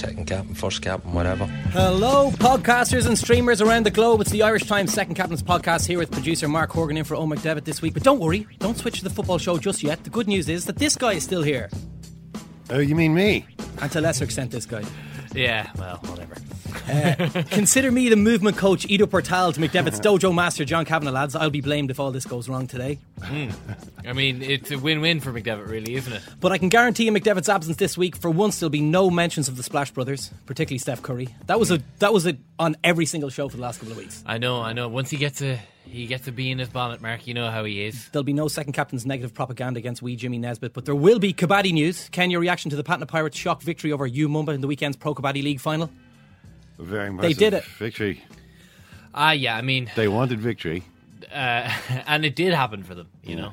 Second captain, first captain, whatever. Hello, podcasters and streamers around the globe. It's the Irish Times Second Captain's podcast here with producer Mark Horgan in for Eoin McDevitt this week. But don't worry, don't switch to the football show just yet. The good news is that this guy is still here. Oh, you mean me? And to a lesser extent, this guy. Yeah, well, whatever. Uh, consider me the movement coach, Ido Portal, to McDevitt's dojo master, John Kavanagh, lads. I'll be blamed if all this goes wrong today. Hmm. I mean, it's a win-win for McDevitt, really, isn't it? But I can guarantee in McDevitt's absence this week, for once, there'll be no mentions of the Splash Brothers, particularly Steph Curry. That was a that was a, on every single show for the last couple of weeks. I know, I know. Once he gets to he gets to be in his bonnet, Mark. You know how he is. There'll be no second captain's negative propaganda against wee Jimmy Nesbitt, but there will be Kabaddi news. Ken, your reaction to the Patna Pirates' shock victory over U Mumba in the weekend's Pro Kabaddi League final? A very impressive did it. Victory. Ah, yeah. I mean, They wanted victory. uh, and it did happen for them. You know.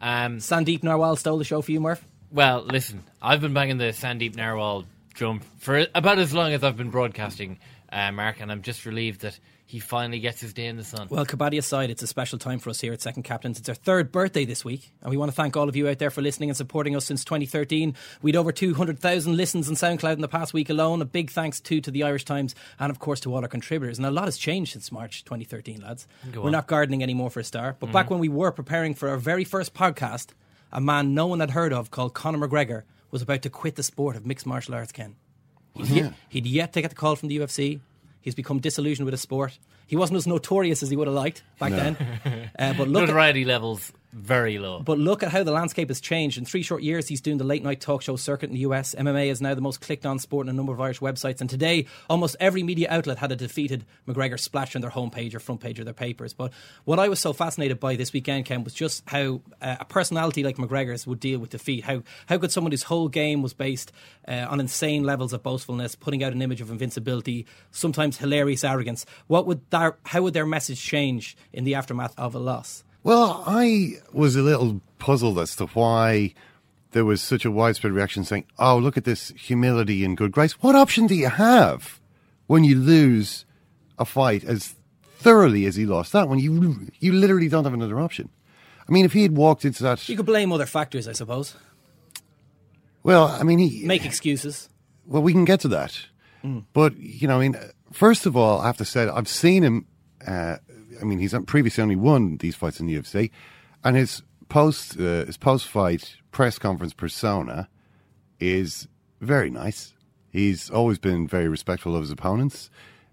Um, Sandeep Narwal stole the show for you, Murph. well, listen, I've been banging the Sandeep Narwal drum for about as long as I've been broadcasting, uh, Mark, and I'm just relieved that he finally gets his day in the sun. Well, Kabaddi aside, it's a special time for us here at Second Captains. It's our third birthday this week, and we want to thank all of you out there for listening and supporting us since 2013. We'd over 200,000 listens on SoundCloud in the past week alone. A big thanks too to the Irish Times and, of course, to all our contributors. And a lot has changed since March 2013, lads. Go We're on. not gardening anymore for a start, but mm-hmm. back when we were preparing for our very first podcast, a man no one had heard of called Conor McGregor was about to quit the sport of mixed martial arts, Ken. He'd, yet, he'd yet to get the call from the UFC. He's become disillusioned with his sport. He wasn't as notorious as he would have liked back then. Uh, but look, at, Notoriety levels very low. but look at how the landscape has changed. In three short years, he's doing the late night talk show circuit in the US. MMA is now the most clicked on sport in a number of Irish websites. And today, almost every media outlet had a defeated McGregor splash on their homepage or front page of their papers. But what I was so fascinated by this weekend, Ken, was just how uh, a personality like McGregor's would deal with defeat. How how could someone whose whole game was based uh, on insane levels of boastfulness, putting out an image of invincibility, sometimes hilarious arrogance, what would how would their message change in the aftermath of a loss? Well, I was a little puzzled as to why there was such a widespread reaction saying, oh, look at this humility and good grace. What option do you have when you lose a fight as thoroughly as he lost that one? You, you literally don't have another option. I mean, if he had walked into that. You could blame other factors, I suppose. Well, I mean, he. Make excuses. Well, we can get to that. But, you know, I mean, first of all, I have to say, I've seen him. Uh, I mean, he's previously only won these fights in the UFC, and his post uh, his post fight press conference persona is very nice. He's always been very respectful of his opponents.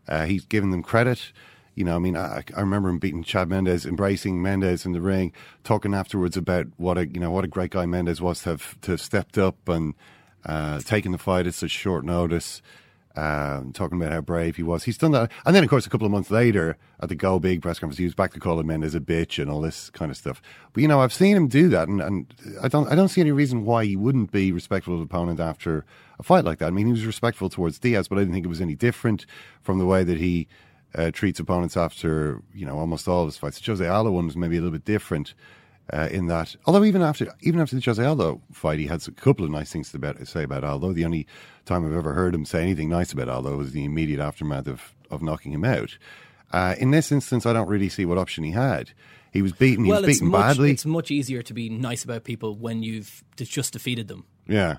Uh, he's given them credit. You know, I mean, I, I remember him beating Chad Mendes, embracing Mendes in the ring, talking afterwards about what a you know what a great guy Mendes was to have to have stepped up and uh, taken the fight at such short notice. Um, talking about how brave he was. He's done that, and then of course a couple of months later at the Go Big press conference, he was back to calling Mendes a bitch and all this kind of stuff. But you know, I've seen him do that, and, and I don't I don't see any reason why he wouldn't be respectful of the opponent after a fight like that. I mean, he was respectful towards Diaz, but I didn't think it was any different from the way that he uh, treats opponents after you know almost all of his fights. Jose Aldo one was maybe a little bit different Uh, in that, although even after even after the Jose Aldo fight, he had a couple of nice things to, about, say about Aldo. The only time I've ever heard him say anything nice about Aldo was the immediate aftermath of, of knocking him out. Uh, in this instance, I don't really see what option he had. He was beaten. He well, was beaten much, badly. it's much easier to be nice about people when you've just defeated them. Yeah.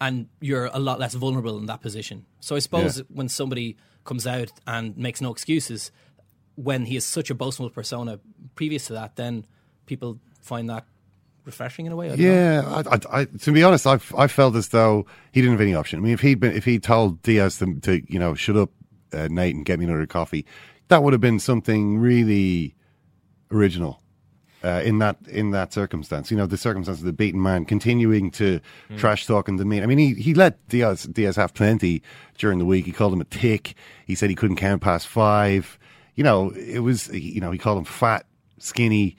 and you're a lot less vulnerable in that position. So I suppose Yeah. when somebody comes out and makes no excuses, when he is such a boastful persona previous to that, then people find that refreshing in a way. I. Yeah, I, I, I, to be honest, I I felt as though he didn't have any option. I mean, if he'd been if he told Diaz to, to you know shut up, uh, Nate, and get me another coffee, that would have been something really original. Uh, in that in that circumstance, you know, the circumstance of the beaten man continuing to trash talk and demean. I mean, he, he let Diaz Diaz have plenty during the week. He called him a tick. He said he couldn't count past five. You know, it was you know he called him fat, skinny.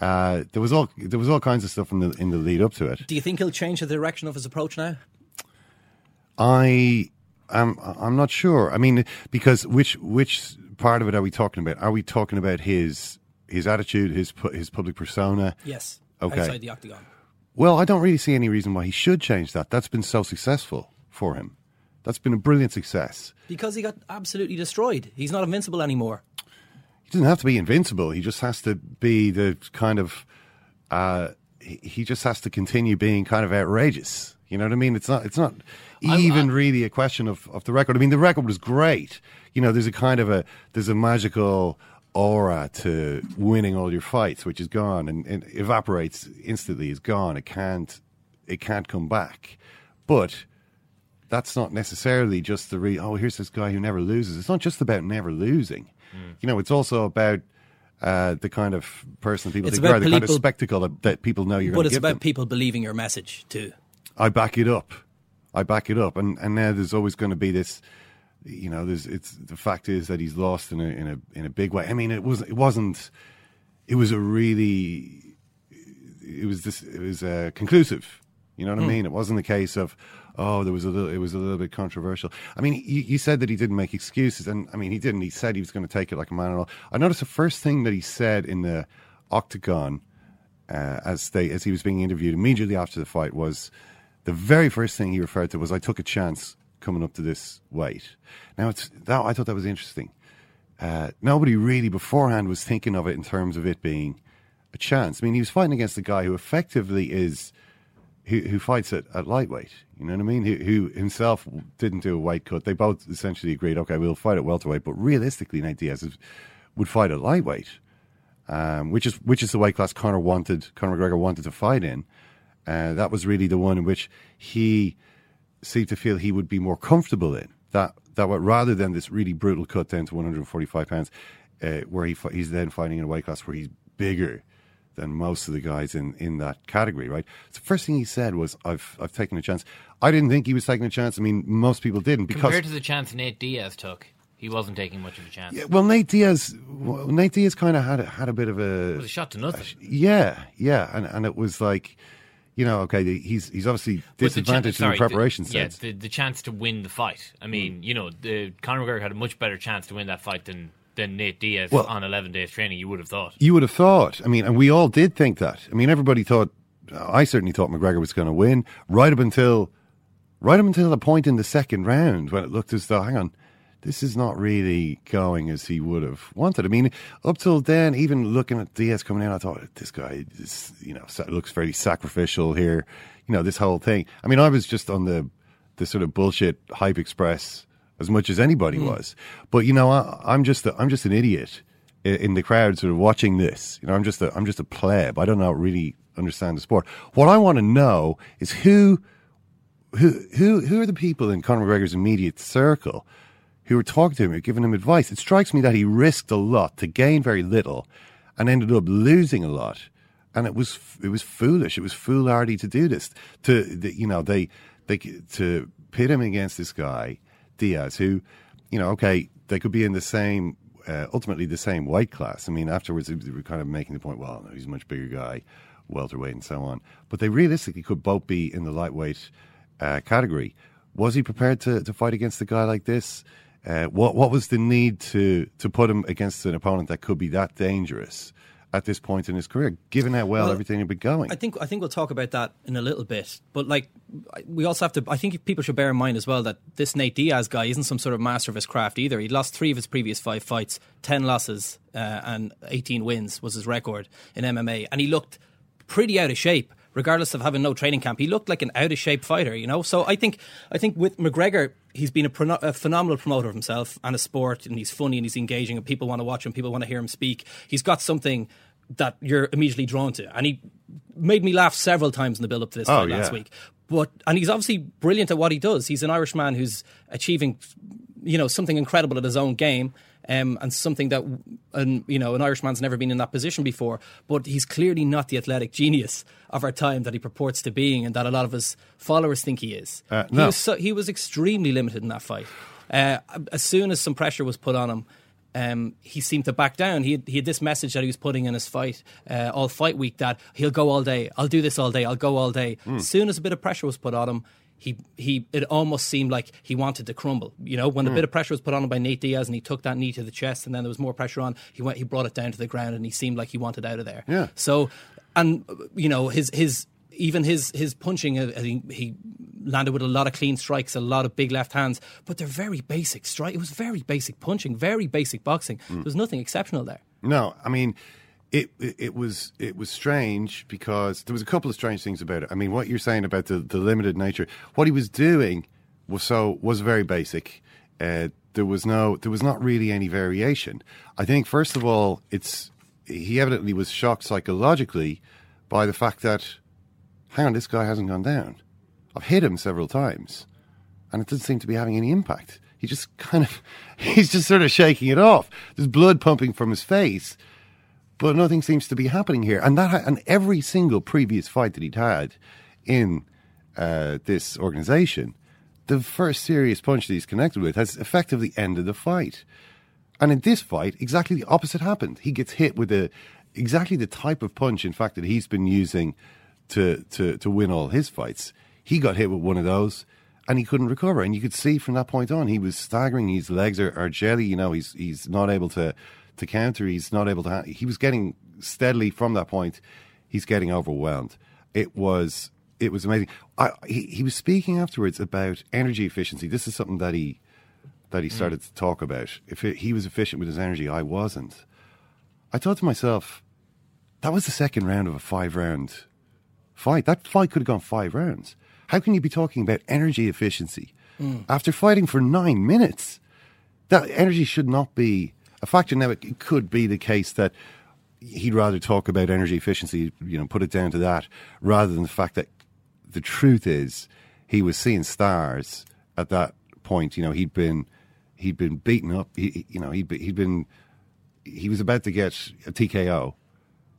Uh, there was all there was all kinds of stuff in the in the lead up to it. Do you think he'll change the direction of his approach now? I am I'm not sure. I mean, because which which part of it are we talking about? Are we talking about his his attitude, his his public persona? Yes. Okay. Outside the octagon. Well, I don't really see any reason why he should change that. That's been so successful for him. That's been a brilliant success. Because he got absolutely destroyed. He's not invincible anymore. He doesn't have to be invincible. He just has to be the kind of. Uh, he just has to continue being kind of outrageous. You know what I mean? It's not. It's not even really a question of, of the record. I mean, the record was great. You know, there's a kind of a there's a magical aura to winning all your fights, which is gone and, and evaporates instantly. Is gone. It can't. It can't come back. But that's not necessarily just the re. Oh, here's this guy who never loses. It's not just about never losing. You know, it's also about uh, the kind of person people It's think you are, the kind of spectacle that, that people know you're but it's about them. people believing your message too. I back it up. I back it up, and and now there's always going to be this. You know, there's it's the fact is that he's lost in a in a in a big way. I mean, it was it wasn't. It was a really. It was this. It was uh, conclusive. You know what I Hmm. mean? It wasn't the case of, oh, there was a little. It was a little bit controversial. I mean, you, said that he didn't make excuses, and I mean, he didn't. He said he was going to take it like a man at all. I noticed the first thing that he said in the octagon, uh, as they as he was being interviewed immediately after the fight, was the very first thing he referred to was, "I took a chance coming up to this weight." Now, it's that I thought that was interesting. Uh, nobody really beforehand was thinking of it in terms of it being a chance. I mean, he was fighting against a guy who effectively is who, fights at, at lightweight. You know what I mean? Who, who himself didn't do a weight cut. They both essentially agreed, okay, we'll fight at welterweight, but realistically, Nate Diaz would fight at lightweight, um, which is which is the weight class Conor wanted, Conor McGregor wanted to fight in. Uh, that was really the one in which he seemed to feel he would be more comfortable in. That that what rather than this really brutal cut down to 145 pounds, uh, where he he's then fighting in a weight class where he's bigger than most of the guys in, in that category, right? So the first thing he said was, "I've I've taken a chance." I didn't think he was taking a chance. I mean, most people didn't because Compared to the chance Nate Diaz took, he wasn't taking much of a chance. Yeah, well, Nate Diaz, well, Nate Diaz kind of had a, had a bit of a It was a shot to nothing. yeah, yeah, and and it was like, you know, okay, he's he's obviously But the disadvantaged in sorry, the preparation the, yeah, sense. the, the chance to win the fight. I mean, mm. you know, the, Conor McGregor had a much better chance to win that fight than, than Nate Diaz Well- on 11 days training, you would have thought. You would have thought. I mean, and we all did think that. I mean, everybody thought. I certainly thought McGregor was going to win right up until, right up until the point in the second round when it looked as though, hang on, this is not really going as he would have wanted. I mean, up till then, even looking at Diaz coming in, I thought this guy is, you know, looks very sacrificial here. You know, this whole thing. I mean, I was just on the, the sort of bullshit hype express as much as anybody hmm. was. But you know, I, I'm just, a, I'm just an idiot in the crowd, sort of watching this. You know, I'm just, a, I'm just a pleb. I don't know really understand the sport. What I want to know is who who who who are the people in Conor McGregor's immediate circle who were talking to him, who giving him advice? It strikes me that he risked a lot to gain very little, and ended up losing a lot. And it was it was foolish. It was foolhardy to do this. To the, you know they they to pit him against this guy Diaz, who you know okay they could be in the same. Uh, ultimately, the same weight class. I mean, afterwards, they were kind of making the point. Well, he's a much bigger guy, welterweight, and so on. But they realistically could both be in the lightweight uh, category. Was he prepared to, to fight against a guy like this? Uh, what what was the need to to put him against an opponent that could be that dangerous at this point in his career, given how well, Well, everything had been going. I think I think we'll talk about that in a little bit. But like, we also have to. I think people should bear in mind as well that this Nate Diaz guy isn't some sort of master of his craft either. He lost three of his previous five fights, ten losses, uh, and eighteen wins was his record in MMA, and he looked pretty out of shape. Regardless of having no training camp, he looked like an out of shape fighter, you know. So I think, I think with McGregor, he's been a, prono- a phenomenal promoter of himself and a sport, and he's funny and he's engaging, and people want to watch him, people want to hear him speak. He's got something that you're immediately drawn to, and he made me laugh several times in the build up to this Oh, fight last week. But and he's obviously brilliant at what he does. He's an Irishman who's achieving, you know, something incredible at his own game. Um, and something that an, you know an Irishman's never been in that position before, but he's clearly not the athletic genius of our time that he purports to being, and that a lot of his followers think he is. Uh, he, no. was so, he was extremely limited in that fight. Uh, as soon as some pressure was put on him, um, he seemed to back down. He had, he had this message that he was putting in his fight, uh, all fight week, that he'll go all day. I'll do this all day. I'll go all day. As soon as a bit of pressure was put on him, he he it almost seemed like he wanted to crumble. You know, when a Hmm. bit of pressure was put on him by Nate Diaz and he took that knee to the chest, and then there was more pressure on, he went he brought it down to the ground, and he seemed like he wanted out of there. Yeah. So, and you know his his even his his punching, uh, he, he landed with a lot of clean strikes, a lot of big left hands, but they're very basic strike. It was very basic punching, very basic boxing. Hmm. There was nothing exceptional there. No, I mean, it, it was it was strange because there was a couple of strange things about it. I mean, what you're saying about the, the limited nature, what he was doing was so was very basic. Uh, there was no there was not really any variation. I think first of all, it's he evidently was shocked psychologically by the fact that hang on, this guy hasn't gone down. I've hit him several times, and it doesn't seem to be having any impact. He just kind of, he's just sort of shaking it off. There's blood pumping from his face, but nothing seems to be happening here. And that, and every single previous fight that he'd had in uh, this organization, the first serious punch that he's connected with has effectively ended the fight. And in this fight, exactly the opposite happened. He gets hit with a exactly the type of punch, in fact, that he's been using to to to win all his fights. He got hit with one of those, and he couldn't recover. And you could see from that point on, he was staggering. His legs are, are jelly. You know, he's he's not able to to counter. He's not able to. ha- He was getting steadily from that point. He's getting overwhelmed. It was it was amazing. I, he he was speaking afterwards about energy efficiency. This is something that he that he mm. started to talk about. If it, he was efficient with his energy, I wasn't. I thought to myself, that was the second round of a five round fight. That fight could have gone five rounds. How can you be talking about energy efficiency mm. after fighting for nine minutes? That energy should not be a factor. Now, it, could be the case that he'd rather talk about energy efficiency, you know, put it down to that, rather than the fact that the truth is he was seeing stars at that point. You know, he'd been he'd been beaten up. He- you know, he'd be, he'd been he was about to get a TKO.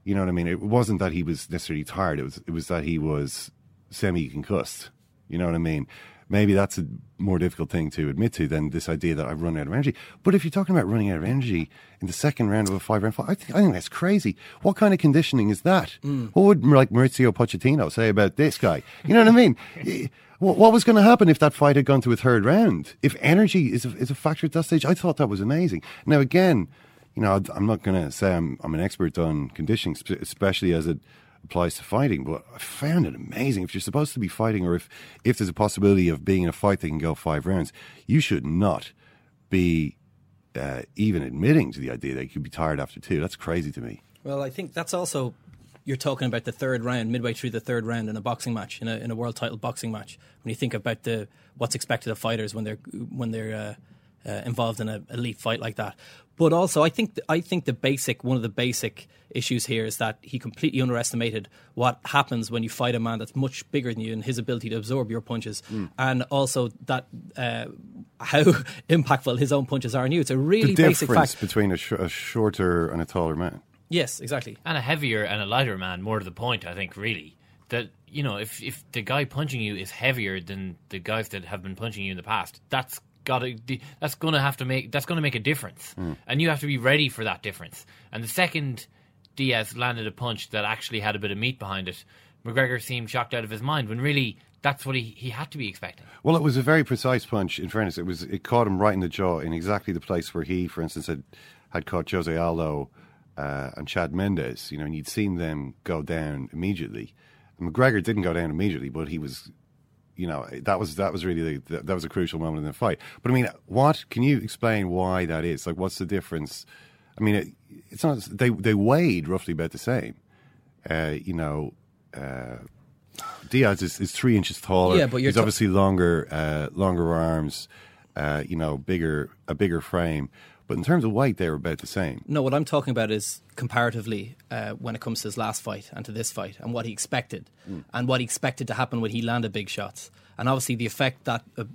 You know what I mean? It wasn't that he was necessarily tired. It was it was that he was semi concussed. You know what I mean? Maybe that's a more difficult thing to admit to than this idea that I've run out of energy. But if you're talking about running out of energy in the second round of a five round fight, I think, I think that's crazy. What kind of conditioning is that? Mm. What would like Mauricio Pochettino say about this guy? You know what I mean? What what was going to happen if that fight had gone to a third round? If energy is a, is a factor at that stage, I thought that was amazing. Now again, you know, I'm not going to say I'm, I'm an expert on conditioning, especially as it applies to fighting, but I found it amazing. If you're supposed to be fighting, or if, if there's a possibility of being in a fight that can go five rounds, you should not be uh, even admitting to the idea that you could be tired after two. That's crazy to me. Well, I think that's also you're talking about the third round, midway through the third round in a boxing match, in a in a world title boxing match. When you think about the what's expected of fighters when they're when they're uh, uh, involved in a elite fight like that. But also, I think I think the basic one of the basic issues here is that he completely underestimated what happens when you fight a man that's much bigger than you and his ability to absorb your punches, and also that uh, how impactful his own punches are on you. It's a really the basic difference fact. between a, sh- a shorter and a taller man. Yes, exactly. and a heavier and a lighter man. More to the point, I think, really that you know if if the guy punching you is heavier than the guys that have been punching you in the past, that's got to that's going to have to make that's going to make a difference, and you have to be ready for that difference. And the second Diaz landed a punch that actually had a bit of meat behind it, McGregor seemed shocked out of his mind when really that's what he, he had to be expecting. Well, it was a very precise punch. In fairness, it was it caught him right in the jaw in exactly the place where he, for instance, had had caught Jose Aldo uh, and Chad Mendes, you know, and you'd seen them go down immediately. And McGregor didn't go down immediately, but he was, you know, that was that was really the, that was a crucial moment in the fight. But I mean, what can you explain why that is? Like, what's the difference? I mean, it, it's not they they weighed roughly about the same. Uh, you know, uh, Diaz is, is three inches taller. Yeah, but you're he's ta- obviously longer, uh, longer arms. Uh, you know, bigger a bigger frame. But in terms of weight, they were about the same. No, what I'm talking about is comparatively uh, when it comes to his last fight and to this fight and what he expected and what he expected to happen when he landed big shots. And obviously, the effect that uh,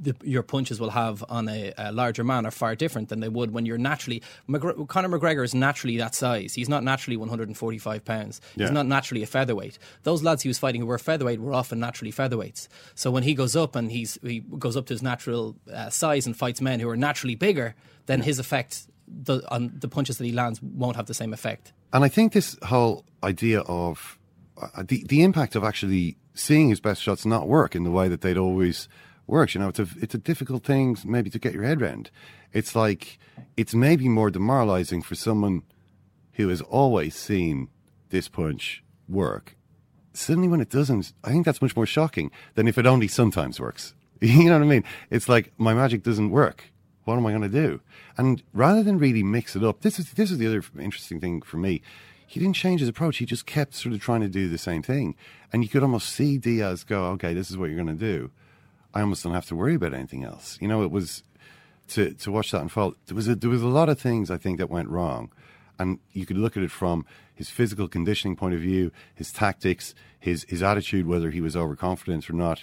the, your punches will have on a, a larger man are far different than they would when you're naturally. McGre- Conor McGregor is naturally that size. He's not naturally 145 pounds. Yeah. He's not naturally a featherweight. Those lads he was fighting who were featherweight were often naturally featherweights. So when he goes up and he's he goes up to his natural uh, size and fights men who are naturally bigger, then his effect the, on the punches that he lands won't have the same effect. And I think this whole idea of Uh, the the impact of actually seeing his best shots not work in the way that they'd always worked. You know, it's a it's a difficult thing maybe to get your head around. It's like it's maybe more demoralizing for someone who has always seen this punch work. Suddenly, when it doesn't, I think that's much more shocking than if it only sometimes works. You know what I mean? It's like my magic doesn't work. What am I going to do? And rather than really mix it up, this is this is the other interesting thing for me. He didn't change his approach. He just kept sort of trying to do the same thing, and you could almost see Diaz go, "Okay, this is what you're going to do." I almost don't have to worry about anything else. You know, it was to to watch that unfold. There was a, there was a lot of things I think that went wrong, and you could look at it from his physical conditioning point of view, his tactics, his his attitude, whether he was overconfident or not.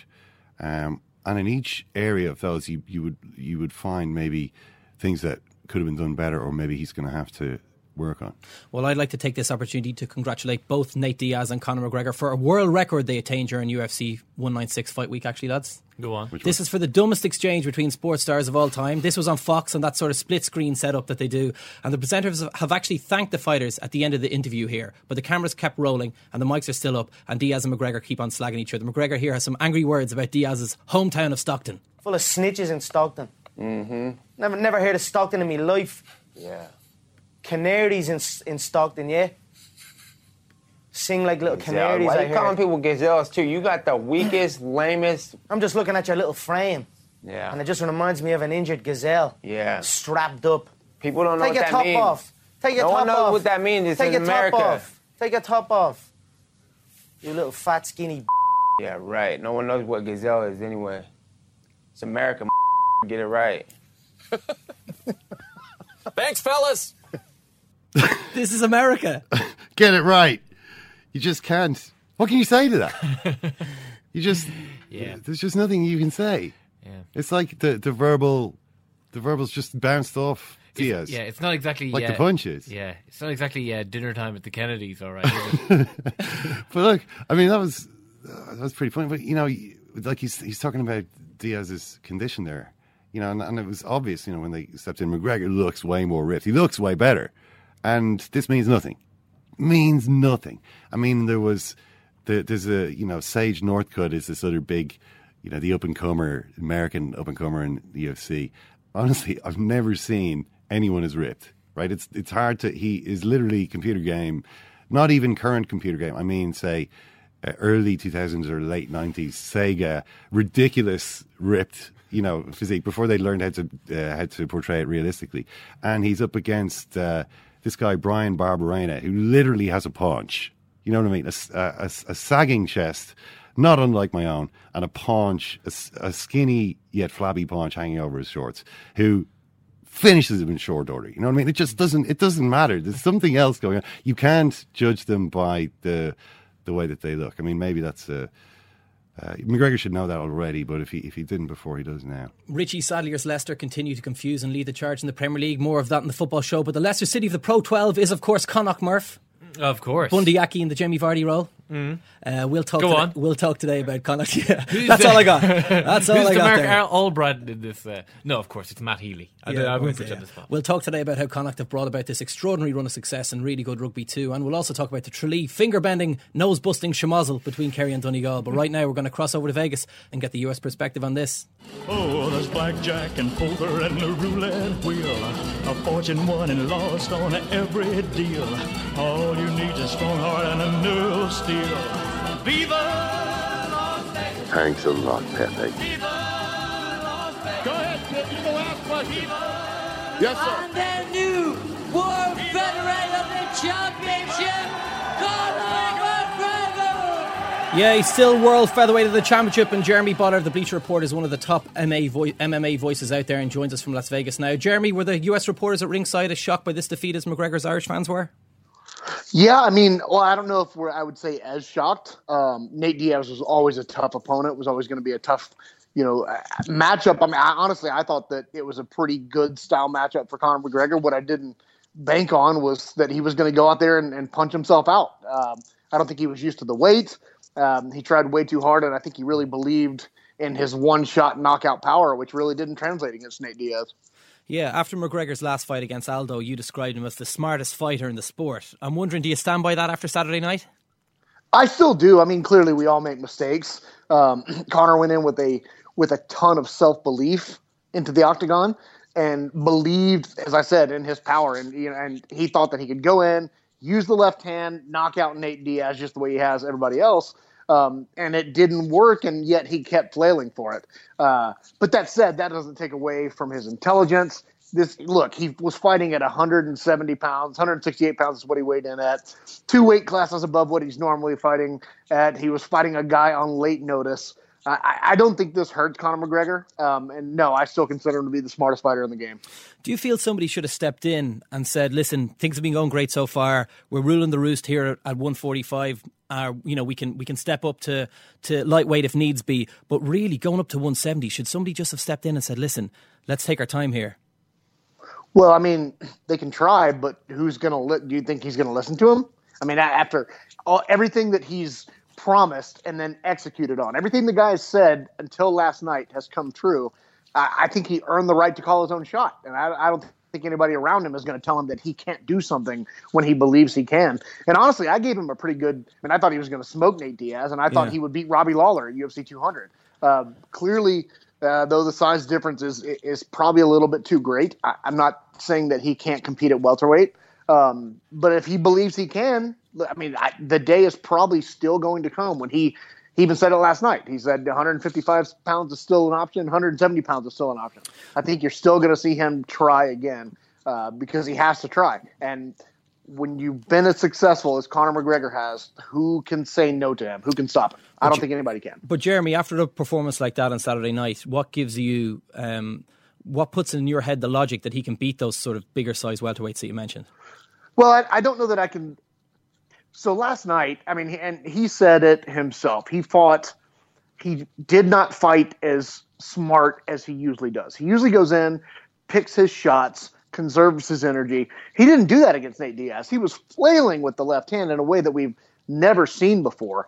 Um, and in each area of those, you, you would you would find maybe things that could have been done better, or maybe he's going to have to work on. Well, I'd like to take this opportunity to congratulate both Nate Diaz and Conor McGregor for a world record they attained during UFC 196 fight week, actually, lads. Go on. This is for the dumbest exchange between sports stars of all time. This was on Fox and that sort of split screen setup that they do. And the presenters have actually thanked the fighters at the end of the interview here. But the cameras kept rolling and the mics are still up. And Diaz and McGregor keep on slagging each other. McGregor here has some angry words about Diaz's hometown of Stockton. Full of snitches in Stockton. Mm-hmm. Never, never heard of Stockton in my life. Yeah. Canaries in in Stockton, yeah. Sing like little Gazelle. canaries. Why I you heard. calling people gazelles too? You got the weakest, lamest. I'm just looking at your little frame, Yeah. and it just reminds me of an injured gazelle. Yeah. Strapped up. People don't know Take what your top off. Take your no top one knows off. what that means. It's Take in your America. top off. Take your top off. You little fat skinny. Yeah, right. No one knows what gazelle is anyway. It's America. Get it right. Thanks, fellas. This is America. Get it right. You just can't. What can you say to that? you just. Yeah. There's just nothing you can say. Yeah. It's like the the verbal, the verbals just bounced off Diaz. Yeah, it's not exactly like uh, the punches. Yeah, it's not exactly uh, dinner time at the Kennedys, all right. But look, I mean that was uh, that was pretty funny. But you know, like he's he's talking about Diaz's condition there. You know, and, and it was obvious. You know, when they stepped in, McGregor looks way more ripped. He looks way better, and this means nothing. Means nothing. I mean, there was the, there's a you know Sage Northcutt is this other big, you know, the up and comer American up and comer in the UFC. Honestly, I've never seen anyone as ripped. Right? It's it's hard to. He is literally computer game, not even current computer game. I mean, say uh, early 2000s or late 90s Sega ridiculous ripped you know physique before they learned how to uh, how to portray it realistically and he's up against uh, this guy Bryan Barberena who literally has a paunch you know what I mean—a sagging chest not unlike my own and a paunch a skinny yet flabby paunch hanging over his shorts who finishes him in short order. You know what I mean? It just doesn't. It doesn't matter. There's something else going on. You can't judge them by the the way that they look. I mean, maybe that's uh, uh, McGregor should know that already. But if he if he didn't before, he does now. Richie Sadlier's Leicester continue to confuse and lead the charge in the Premier League. More of that in the football show. But the Leicester City of the Pro 12 is, of course, Connacht Murph. of course. Bundee Aki in the Jamie Vardy role. Uh, we'll talk. Go today, on. We'll talk today about Connacht. Yeah, that's the- all I got. That's all Who's I the got Mark there. Al- Albright did this? Uh, no, of course it's Matt Healy. I, Yeah, I won't yeah, put yeah. the spot. We'll talk today about how Connacht have brought about this extraordinary run of success and really good rugby too, and we'll also talk about the Tralee finger bending, nose busting schmozzle between Kerry and Donegal. But right now we're going to cross over to Vegas and get the US perspective on this. Oh, there's blackjack and poker and the roulette wheel. A fortune won and lost on every deal. All you need is a strong heart and a nerve of steel. Viva Las Vegas! Thanks a lot, Pepe. Go ahead, kid. You go ask questions. Yes, And the new World Federation of the Championship, Conor McGregor! Yeah, he's still world featherweight of the championship, and Jeremy Botter of the Bleacher Report is one of the top MA vo- MMA voices out there and joins us from Las Vegas now. Jeremy, were the US reporters at ringside as shocked by this defeat as McGregor's Irish fans were? Yeah, I mean, well, I don't know if we're, I would say as shocked. Um, Nate Diaz was always a tough opponent, was always going to be a tough, you know, matchup. I mean, I, honestly, I thought that it was a pretty good style matchup for Conor McGregor. What I didn't bank on was that he was going to go out there and, and punch himself out. Um, I don't think he was used to the weight. Um, he tried way too hard, and I think he really believed in his one shot knockout power, which really didn't translate against Nate Diaz. Yeah, after McGregor's last fight against Aldo, you described him as the smartest fighter in the sport. I'm wondering, do you stand by that after Saturday night? I still do. I mean, clearly we all make mistakes. Um, Conor went in with a with a ton of self belief into the octagon and believed, as I said, in his power, and you know, and he thought that he could go in, use the left hand, knock out Nate Diaz just the way he has everybody else. Um, and it didn't work, and yet he kept flailing for it. Uh, but that said, that doesn't take away from his intelligence. This look, he was fighting at 170 pounds, 168 pounds is what he weighed in at, two weight classes above what he's normally fighting at. He was fighting a guy on late notice. I, I don't think this hurts Conor McGregor, um, and no, I still consider him to be the smartest fighter in the game. Do you feel somebody should have stepped in and said, "Listen, things have been going great so far. We're ruling the roost here at 145. Uh, you know, we can we can step up to to lightweight if needs be, but really going up to 170, should somebody just have stepped in and said, "Listen, let's take our time here." Well, I mean, they can try, but who's going to li- do you think he's going to listen to him? I mean, after all, everything that he's promised and then executed on, everything the guy said until last night has come true. I, I think he earned the right to call his own shot, and I, I don't think anybody around him is going to tell him that he can't do something when he believes he can. And honestly, I gave him a pretty good. I mean, I thought he was going to smoke Nate Diaz, and I thought Yeah. he would beat Robbie Lawler at UFC 200. Uh, clearly, uh, though the size difference is is probably a little bit too great. I, I'm not saying that he can't compete at welterweight, um, but if he believes he can, I mean, I, the day is probably still going to come when he. He even said it last night. He said 155 pounds is still an option, 170 pounds is still an option. I think you're still going to see him try again uh, because he has to try. And when you've been as successful as Conor McGregor has, who can say no to him? Who can stop him? I don't think anybody can. But Jeremy, after a performance like that on Saturday night, what gives you, um, what puts in your head the logic that he can beat those sort of bigger size welterweights that you mentioned? Well, I, I don't know that I can. So last night, I mean, and he said it himself. He fought. He did not fight as smart as he usually does. He usually goes in, picks his shots, conserves his energy. He didn't do that against Nate Diaz. He was flailing with the left hand in a way that we've never seen before,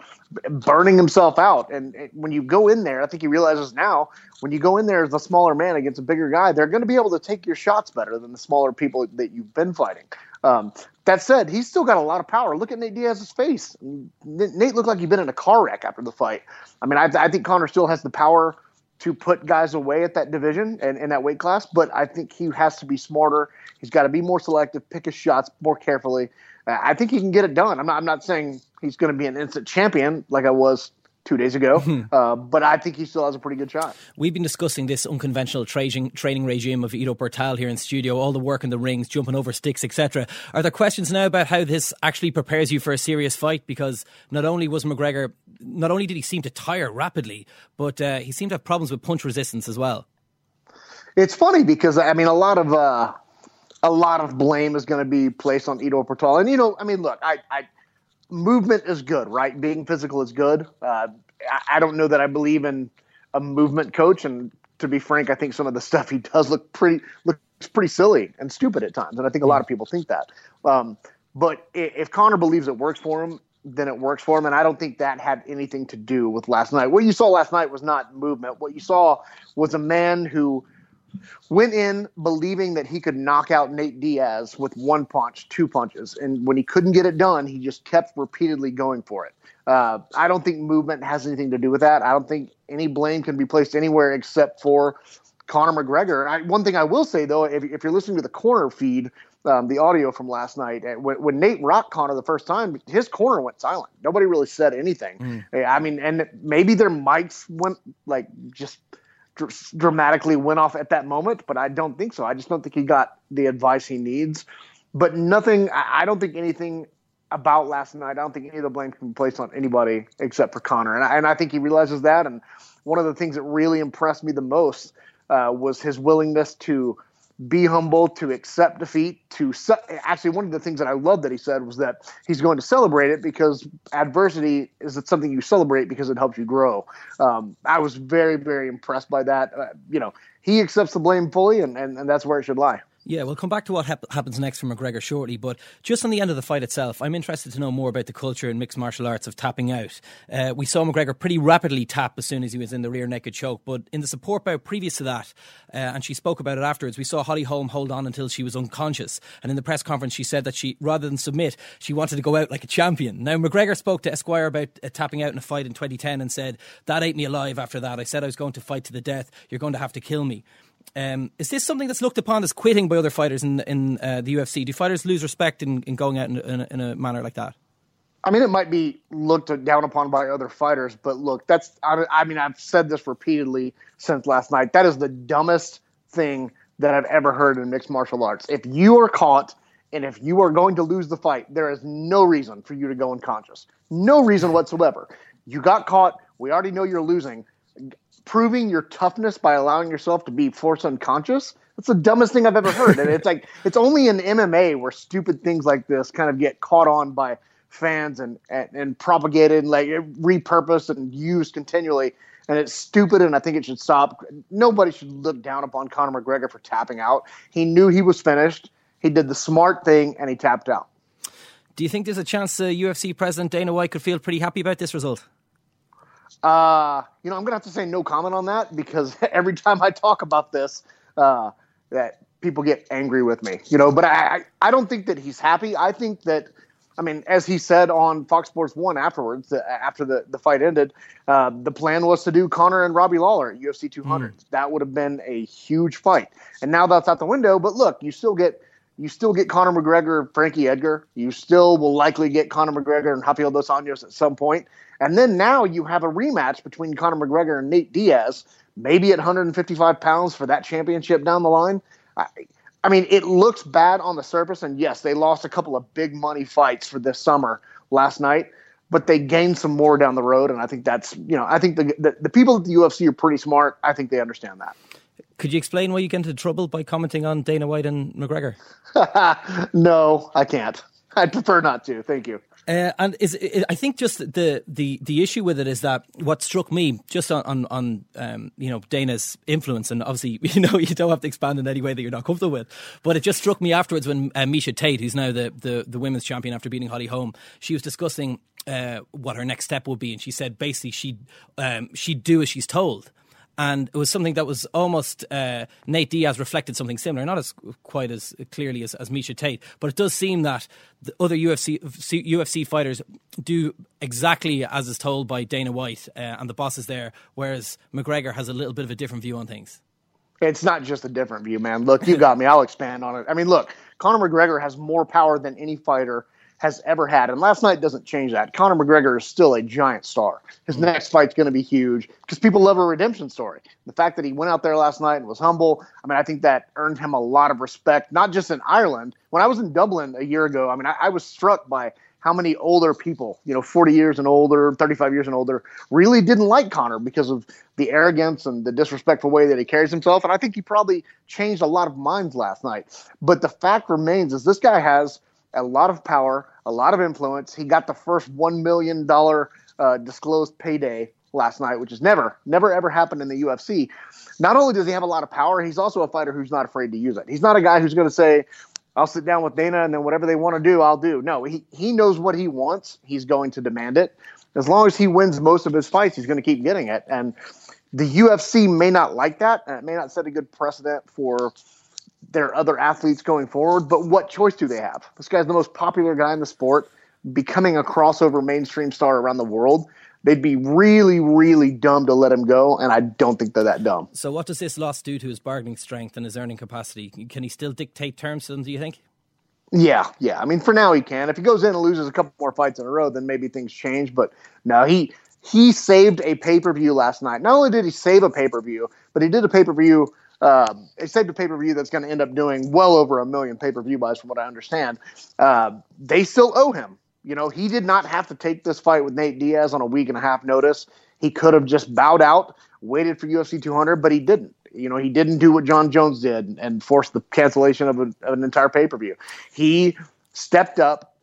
burning himself out. And, when you go in there, I think he realizes now when you go in there as a smaller man against a bigger guy, they're going to be able to take your shots better than the smaller people that you've been fighting. Um, that said, he's still got a lot of power. Look at Nate Diaz's face. Nate looked like he'd been in a car wreck after the fight. I mean, I, I think Conor still has the power to put guys away at that division and in that weight class, but I think he has to be smarter. He's got to be more selective, pick his shots more carefully. I think he can get it done. I'm not, I'm not saying he's going to be an instant champion like I was two days ago, uh, but I think he still has a pretty good shot. We've been discussing this unconventional training training regime of Ido Portal here in studio, all the work in the rings, jumping over sticks, etc. Are there questions now about how this actually prepares you for a serious fight? Because not only was McGregor, not only did he seem to tire rapidly, but uh, he seemed to have problems with punch resistance as well. It's funny because I mean a lot of uh, a lot of blame is going to be placed on Ido Portal, and you know, I mean, look, I, I movement is good, right? Being physical is good. Uh, I, I don't know that I believe in a movement coach, and to be frank, I think some of the stuff he does look pretty looks pretty silly and stupid at times, and I think a lot of people think that. Um, but if Conor believes it works for him, then it works for him. And I don't think that had anything to do with last night. What you saw last night was not movement. What you saw was a man who went in believing that he could knock out Nate Diaz with one punch, two punches. And when he couldn't get it done, he just kept repeatedly going for it. Uh, I don't think movement has anything to do with that. I don't think any blame can be placed anywhere except for Conor McGregor. I, one thing I will say, though, if, if you're listening to the corner feed, um, the audio from last night, uh, when, when Nate rocked Conor the first time, his corner went silent. Nobody really said anything. Mm. I mean, and maybe their mics went like just – dr- dramatically went off at that moment, but I don't think so. I just don't think he got the advice he needs. But nothing, I, I don't think anything about last night, I don't think any of the blame can be placed on anybody except for Conor. And I, and I think he realizes that. And one of the things that really impressed me the most uh, was his willingness to be humble, to accept defeat, to actually one of the things that I love that he said was that he's going to celebrate it because adversity is something you celebrate because it helps you grow. Um, I was very, very impressed by that. Uh, you know, he accepts the blame fully, and, and, and that's where it should lie. Yeah, we'll come back to what hap- happens next for McGregor shortly. But just on the end of the fight itself, I'm interested to know more about the culture in mixed martial arts of tapping out. Uh, we saw McGregor pretty rapidly tap as soon as he was in the rear naked choke. But in the support bout previous to that, uh, and she spoke about it afterwards, we saw Holly Holm hold on until she was unconscious. And in the press conference, she said that she, rather than submit, she wanted to go out like a champion. Now, McGregor spoke to Esquire about uh, tapping out in a fight in 2010 and said, That ate me alive after that. I said I was going to fight to the death. You're going to have to kill me. Um, is this something that's looked upon as quitting by other fighters in in uh, the UFC? Do fighters lose respect in, in going out in, in, a, in, a, manner like that? I mean, it might be looked down upon by other fighters, but look, that's I, I mean, I've said this repeatedly since last night. That is the dumbest thing that I've ever heard in mixed martial arts. If you are caught and if you are going to lose the fight, there is no reason for you to go unconscious. No reason whatsoever. You got caught. We already know you're losing proving your toughness by allowing yourself to be forced unconscious. That's the dumbest thing I've ever heard. and it's like it's only in MMA where stupid things like this kind of get caught on by fans and and, and propagated and like repurposed and used continually. And it's stupid, and I think it should stop. Nobody should look down upon Conor McGregor for tapping out. He knew he was finished. He did the smart thing, and he tapped out. Do you think there's a chance uh, UFC president Dana White could feel pretty happy about this result? Uh, you know, I'm gonna have to say no comment on that because every time I talk about this, uh, that people get angry with me. You know, but I, I don't think that he's happy. I think that, I mean, as he said on Fox Sports One afterwards, uh, after the the fight ended, uh, the plan was to do Conor and Robbie Lawler at UFC 200. Mm. That would have been a huge fight, and now that's out the window. But look, you still get you still get Conor McGregor, Frankie Edgar. You still will likely get Conor McGregor and Rafael dos Anjos at some point. And then now you have a rematch between Conor McGregor and Nate Diaz, maybe at 155 pounds for that championship down the line. I, I mean, it looks bad on the surface, and yes, they lost a couple of big money fights for this summer last night, but they gained some more down the road, and I think that's you know I think the the, the people at the UFC are pretty smart. I think they understand that. Could you explain why you get into trouble by commenting on Dana White and McGregor? no, I can't. I'd prefer not to. Thank you. Uh, and is it, I think just the, the the issue with it is that what struck me just on on, on um, you know Dana's influence, and obviously you know you don't have to expand in any way that you're not comfortable with, but it just struck me afterwards when uh, Miesha Tate, who's now the, the the women's champion after beating Holly Holm, she was discussing uh, what her next step would be, and she said basically she'd um, she'd do as she's told and it was something that was almost uh, Nate Diaz reflected something similar, not as quite as clearly as, as Miesha Tate, but it does seem that the other UFC UFC fighters do exactly as is told by Dana White uh, and the bosses there, whereas McGregor has a little bit of a different view on things. It's not just a different view, man. Look, you got me. I'll expand on it. I mean, look, Conor McGregor has more power than any fighter has ever had. And last night doesn't change that. Conor McGregor is still a giant star. His mm-hmm. next fight's going to be huge because people love a redemption story. The fact that he went out there last night and was humble, I mean, I think that earned him a lot of respect, not just in Ireland. When I was in Dublin a year ago, I mean, I, I was struck by how many older people, you know, 40 years and older, 35 years and older, really didn't like Conor because of the arrogance and the disrespectful way that he carries himself. And I think he probably changed a lot of minds last night. But the fact remains is this guy has a lot of power, a lot of influence. He got the first $1 million uh, disclosed payday last night, which has never, never, ever happened in the UFC. Not only does he have a lot of power, he's also a fighter who's not afraid to use it. He's not a guy who's going to say, I'll sit down with Dana, and then whatever they want to do, I'll do. No, he he knows what he wants. He's going to demand it. As long as he wins most of his fights, he's going to keep getting it. And the UFC may not like that, and it may not set a good precedent for their other athletes going forward. But what choice do they have? This guy's the most popular guy in the sport, becoming a crossover mainstream star around the world. They'd be really, really dumb to let him go, and I don't think they're that dumb. So, what does this loss do to his bargaining strength and his earning capacity? Can he still dictate terms to them? Do you think? Yeah, yeah. I mean, for now he can. If he goes in and loses a couple more fights in a row, then maybe things change. But no, he he saved a pay per view last night. Not only did he save a pay per view, but he did a pay per view. Um, he saved a pay per view that's going to end up doing well over a million pay per view buys, from what I understand. Uh, they still owe him. You know, he did not have to take this fight with Nate Diaz on a week and a half notice. He could have just bowed out, waited for UFC 200, but he didn't. You know, he didn't do what Jon Jones did and force the cancellation of, a, of an entire pay per view. He stepped up,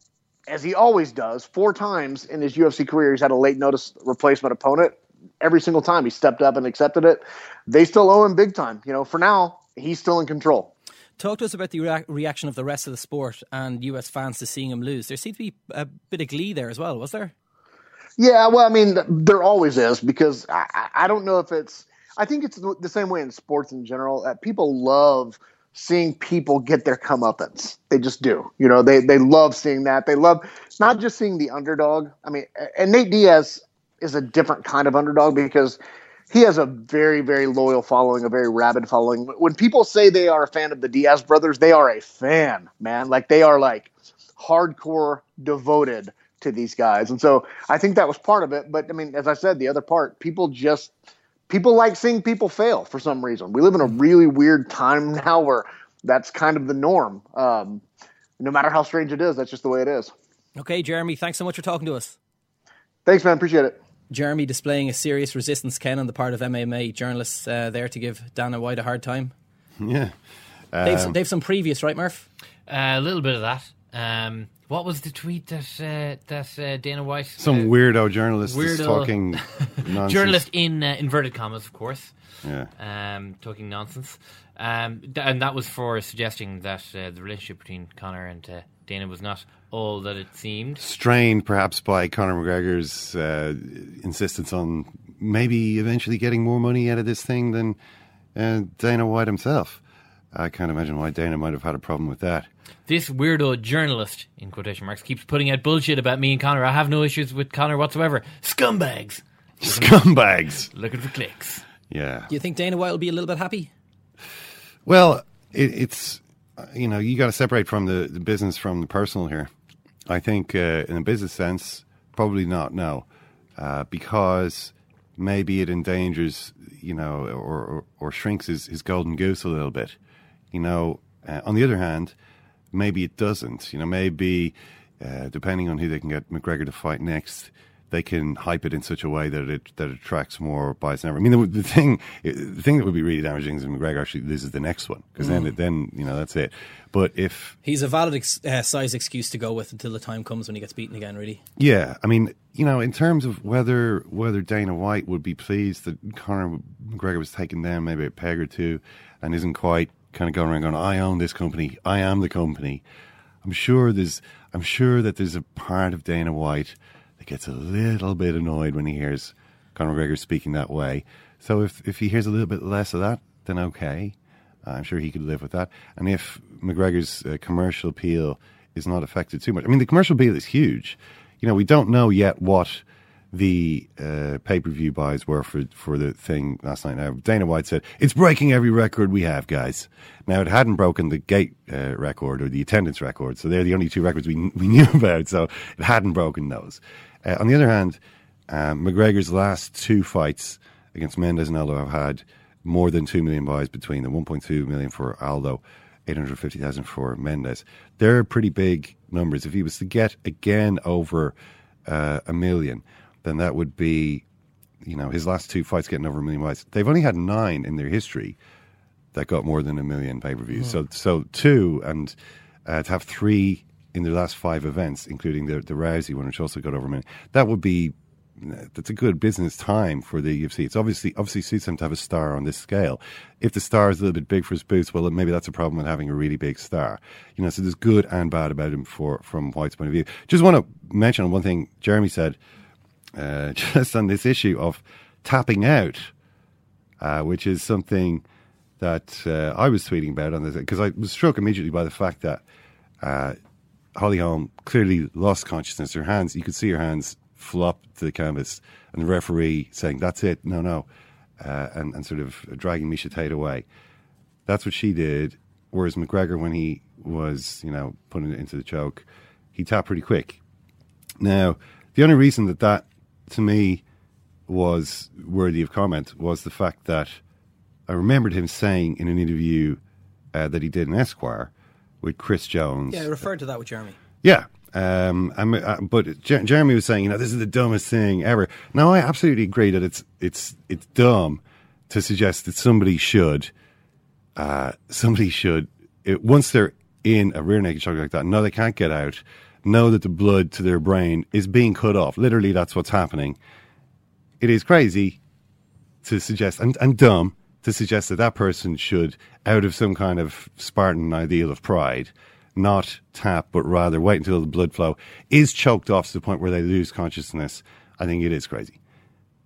as he always does, four times in his UFC career. He's had a late notice replacement opponent. Every single time he stepped up and accepted it. They still owe him big time. You know, for now, he's still in control. Talk to us about the rea- reaction of the rest of the sport and US fans to seeing him lose. There seemed to be a bit of glee there as well, was there? Yeah, well, I mean, there always is because I, I don't know if it's. I think it's the same way in sports in general. Uh, people love seeing people get their comeuppance. They just do. You know, they they love seeing that. They love not just seeing the underdog. I mean, and Nate Diaz is a different kind of underdog because he has a very very loyal following, a very rabid following. When people say they are a fan of the Diaz brothers, they are a fan, man. Like they are like hardcore devoted to these guys. And so I think that was part of it. But I mean, as I said, the other part, people just people like seeing people fail for some reason. We live in a really weird time now where that's kind of the norm. Um, no matter how strange it is, that's just the way it is. Okay, Jeremy, thanks so much for talking to us. Thanks, man. Appreciate it. Jeremy displaying a serious resistance, Ken, on the part of MMA journalists uh, there to give Dana White a hard time. Yeah. Um, they've, they've some previous, right, Murph? Uh, a little bit of that. Um, what was the tweet that uh, that uh, Dana White? Some uh, weirdo journalist is weirdo talking nonsense. journalist in uh, inverted commas, of course. Yeah. Um, talking nonsense, um, th- and that was for suggesting that uh, the relationship between Conor and uh, Dana was not all that it seemed. Strained perhaps by Conor McGregor's uh, insistence on maybe eventually getting more money out of this thing than uh, Dana White himself. I can't imagine why Dana might have had a problem with that. This weirdo journalist, in quotation marks, keeps putting out bullshit about me and Conor. I have no issues with Conor whatsoever. Scumbags. Scumbags. Looking for clicks. Yeah. Do you think Dana White will be a little bit happy? Well, it, it's you know you got to separate from the, the business from the personal here. I think uh, in a business sense, probably not. No, uh, because maybe it endangers you know or or, or shrinks his, his golden goose a little bit. You know, uh, on the other hand, maybe it doesn't. You know, maybe uh, depending on who they can get McGregor to fight next, they can hype it in such a way that it that it attracts more buyers than ever. I mean, the, the thing the thing that would be really damaging is McGregor actually loses the next one because then Mm. then you know that's it. But if He's a valid ex- uh, size excuse to go with until the time comes when he gets beaten again, really. Yeah, I mean, you know, in terms of whether whether Dana White would be pleased that Conor McGregor was taken down maybe a peg or two and isn't quite kind of going around going, "I own this company, I am the company." I'm sure there's, I'm sure that there's a part of Dana White gets a little bit annoyed when he hears Conor McGregor speaking that way. So if if he hears a little bit less of that, then okay. I'm sure he could live with that. And if McGregor's uh, commercial appeal is not affected too much, I mean, the commercial appeal is huge. You know, we don't know yet what the uh, pay per view buys were for for the thing last night. Now, Dana White said it's breaking every record we have, guys. Now, it hadn't broken the gate uh, record or the attendance record, so they're the only two records we we knew about. So it hadn't broken those. Uh, on the other hand, um, McGregor's last two fights against Mendes and Aldo have had more than 2 million buys between them 1.2 million for Aldo, 850,000 for Mendes. They're pretty big numbers. If he was to get again over uh, a million, then that would be, you know, his last two fights getting over a million buys. They've only had nine in their history that got more than a million pay per views. So, so two, and uh, to have three in their last five events, including the the Rousey one, which also got over a million, that would be that's a good business time for the UFC. It's obviously obviously suits him to have a star on this scale. If the star is a little bit big for his boots, well, maybe that's a problem with having a really big star. You know, so there's good and bad about him for from White's point of view. Just want to mention one thing Jeremy said, uh, just on this issue of tapping out, uh, which is something that uh, I was tweeting about on this because I was struck immediately by the fact that uh, Holly Holm clearly lost consciousness. Her hands, you could see her hands flop to the canvas, and the referee saying, "That's it, no, no," uh, and and sort of dragging Miesha Tate away. That's what she did. Whereas McGregor, when he was, you know, putting it into the choke, he tapped pretty quick. Now, the only reason that that, to me, was worthy of comment was the fact that I remembered him saying in an interview uh, that he did in Esquire with Chris Jones. Yeah, I referred to that with Jeremy. Yeah. Um, uh, but Jer- Jeremy was saying, you know, this is the dumbest thing ever. Now, I absolutely agree that it's it's it's dumb to suggest that somebody should, uh, somebody should, it, once they're in a rear naked choke like that, No, they can't get out, know that the blood to their brain is being cut off. Literally, that's what's happening. It is crazy to suggest and, and dumb to suggest that that person should, out of some kind of Spartan ideal of pride, not tap, but rather wait until the blood flow is choked off to the point where they lose consciousness. I think it is crazy.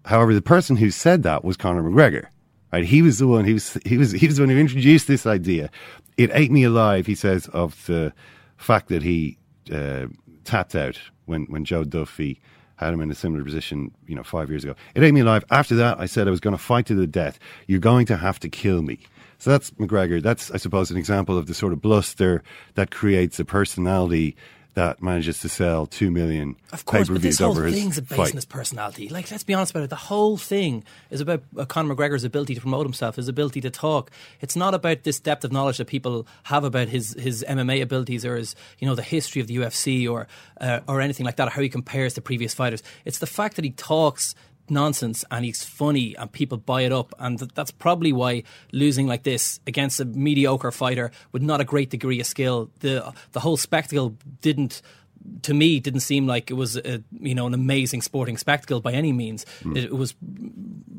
However, the person who said that was Conor McGregor. Right? He was the one. He was. He was. He was the one who introduced this idea. It ate me alive. He says of the fact that he uh, tapped out when when Joe Duffy had him in a similar position, you know, five years ago. It ate me alive. After that, I said I was going to fight to the death. You're going to have to kill me. So that's McGregor. That's, I suppose, an example of the sort of bluster that creates a personality that manages to sell two million Of course, but this whole thing's based fight. personality. Like, let's be honest about it. The whole thing is about uh, Conor McGregor's ability to promote himself, his ability to talk. It's not about this depth of knowledge that people have about his, his MMA abilities or his, you know, the history of the UFC or uh, or anything like that, or how he compares to previous fighters. It's the fact that he talks nonsense and he's funny and people buy it up. And th- that's probably why losing like this against a mediocre fighter with not a great degree of skill the the whole spectacle didn't to me didn't seem like it was a, you know an amazing sporting spectacle by any means. It, it was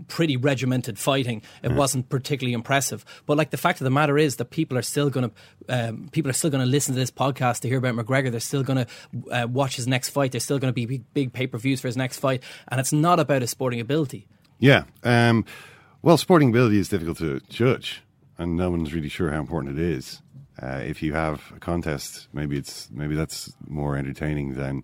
pretty regimented fighting. It wasn't particularly impressive. But like the fact of the matter is that people are still going to um, people are still going to listen to this podcast to hear about McGregor. They're still going to uh, watch his next fight. There's still going to be big, big pay-per-views for his next fight. And it's not about his sporting ability. Yeah. Um, well, sporting ability is difficult to judge, and no one's really sure how important it is. Uh, if you have a contest, maybe it's maybe that's more entertaining than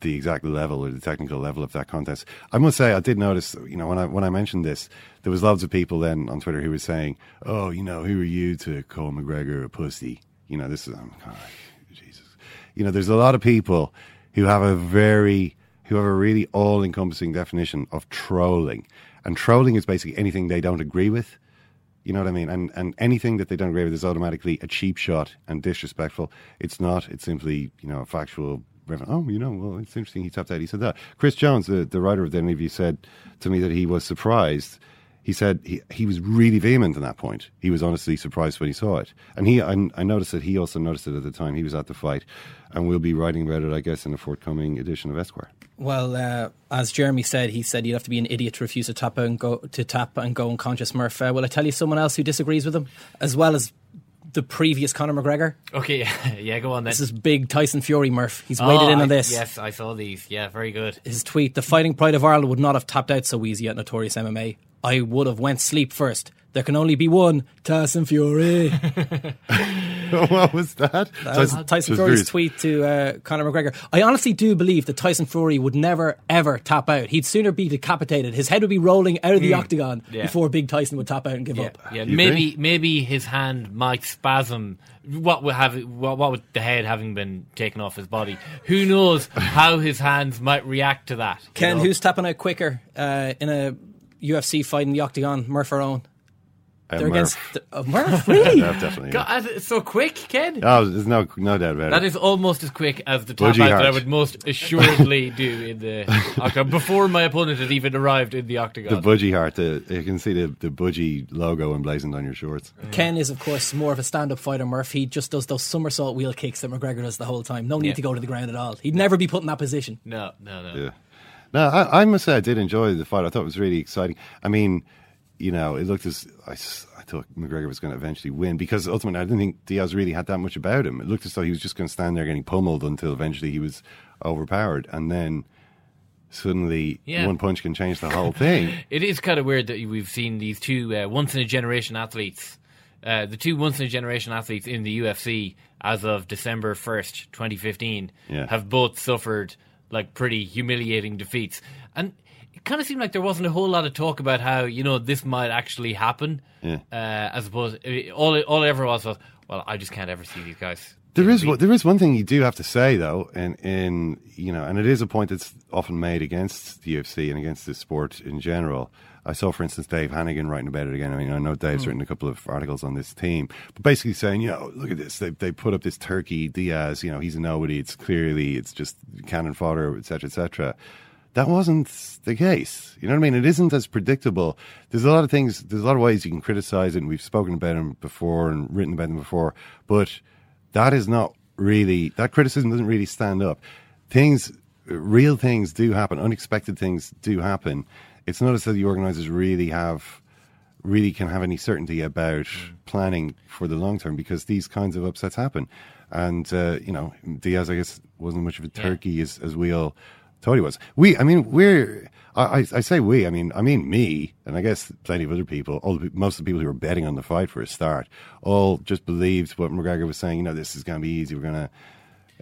the exact level or the technical level of that contest. I must say, I did notice, you know, when I when I mentioned this, there was loads of people then on Twitter who were saying, "Oh, you know, who are you to call McGregor a pussy?" You know, this is I'm kind of like, Jesus. You know, there's a lot of people who have a very who have a really all-encompassing definition of trolling, and trolling is basically anything they don't agree with. You know what I mean? And and anything that they don't agree with is automatically a cheap shot and disrespectful. It's not. It's simply you know a factual. Oh, you know, well, it's interesting. He tapped out. He said that. Chris Jones, the, the writer of the interview, said to me that he was surprised. He said he he was really vehement on that point. He was honestly surprised when he saw it, and he I, I noticed that he also noticed it at the time he was at the fight, and we'll be writing about it, I guess, in a forthcoming edition of Esquire. Well, uh, as Jeremy said, he said you'd have to be an idiot to refuse to tap and go to tap and go unconscious. Murph, uh, will I tell you someone else who disagrees with him, as well as the previous Conor McGregor? Okay, yeah, go on then. This is big Tyson Fury, Murph. He's weighted Oh, in on this. Yes, I saw these. Yeah, very good. His tweet: "The Fighting Pride of Ireland would not have tapped out so easy at Notorious MMA. I would have went sleep first. There can only be one Tyson Fury." what was that? That was Tyson- Tyson Tyson Fury's Fury's- tweet to uh, Conor McGregor. I honestly do believe that Tyson Fury would never, ever tap out. He'd sooner be decapitated. His head would be rolling out of the Mm. octagon Yeah. before Big Tyson would tap out and give Yeah, up. yeah. maybe maybe his hand might spasm. What would have what, what with the head having been taken off his body? Who knows how his hands might react to that? Ken, know? who's tapping out quicker uh, in a UFC fight in the octagon? Murph or Eoin? Uh, They're Murph. against uh, Murph. Really? Yeah, definitely. yeah. God, it's so quick, Ken. Oh, there's no no doubt about That That is almost as quick as the tap Budgie out that I Hart. would most assuredly do in the octagon before my opponent had even arrived in the octagon. The budgie heart. The, you can see the, the budgie logo emblazoned on your shorts. Ken is, of course, more of a stand-up fighter. Murph. He just does those somersault wheel kicks that McGregor does the whole time. No need Yeah. to go to the ground at all. He'd never be put in that position. no, no, no. Yeah. No, I, I must say I did enjoy the fight. I thought it was really exciting. I mean, you know, it looked as I thought McGregor was going to eventually win because ultimately I didn't think Diaz really had that much about him. It looked as though he was just going to stand there getting pummeled until eventually he was overpowered, and then suddenly Yeah. one punch can change the whole thing. It is kind of weird that we've seen these two uh, once in a generation athletes, uh, the two once in a generation athletes in the UFC as of December 1st, 2015, Yeah. have both suffered like pretty humiliating defeats. And it kind of seemed like there wasn't a whole lot of talk about how, you know, this might actually happen. Yeah. Uh, as opposed, all all it ever was was, well, I just can't ever see these guys. There is one- there is one thing you do have to say though, and in you know, and it is a point that's often made against the UFC and against the sport in general. I saw, for instance, Dave Hannigan writing about it again. I mean, I know Dave's Mm. written a couple of articles on this team, but basically saying, you know, look at this. They they put up this Turkey Diaz. You know, he's a nobody. It's clearly it's just cannon fodder, etc., etc. That wasn't the case. You know what I mean? It isn't as predictable. There's a lot of things. There's a lot of ways you can criticize it, and we've spoken about them before and written about them before. But that is not really that criticism doesn't really stand up. Things, real things do happen. Unexpected things do happen. It's not as though the organisers really have, really can have any certainty about planning for the long term because these kinds of upsets happen. And uh, you know, Diaz, I guess, wasn't much of a turkey as as we all he was. We, I mean, we're. I, I I say we. I mean, I mean me, and I guess plenty of other people. All the, most of the people who were betting on the fight for a start, all just believed what McGregor was saying. You know, this is going to be easy. We're going to.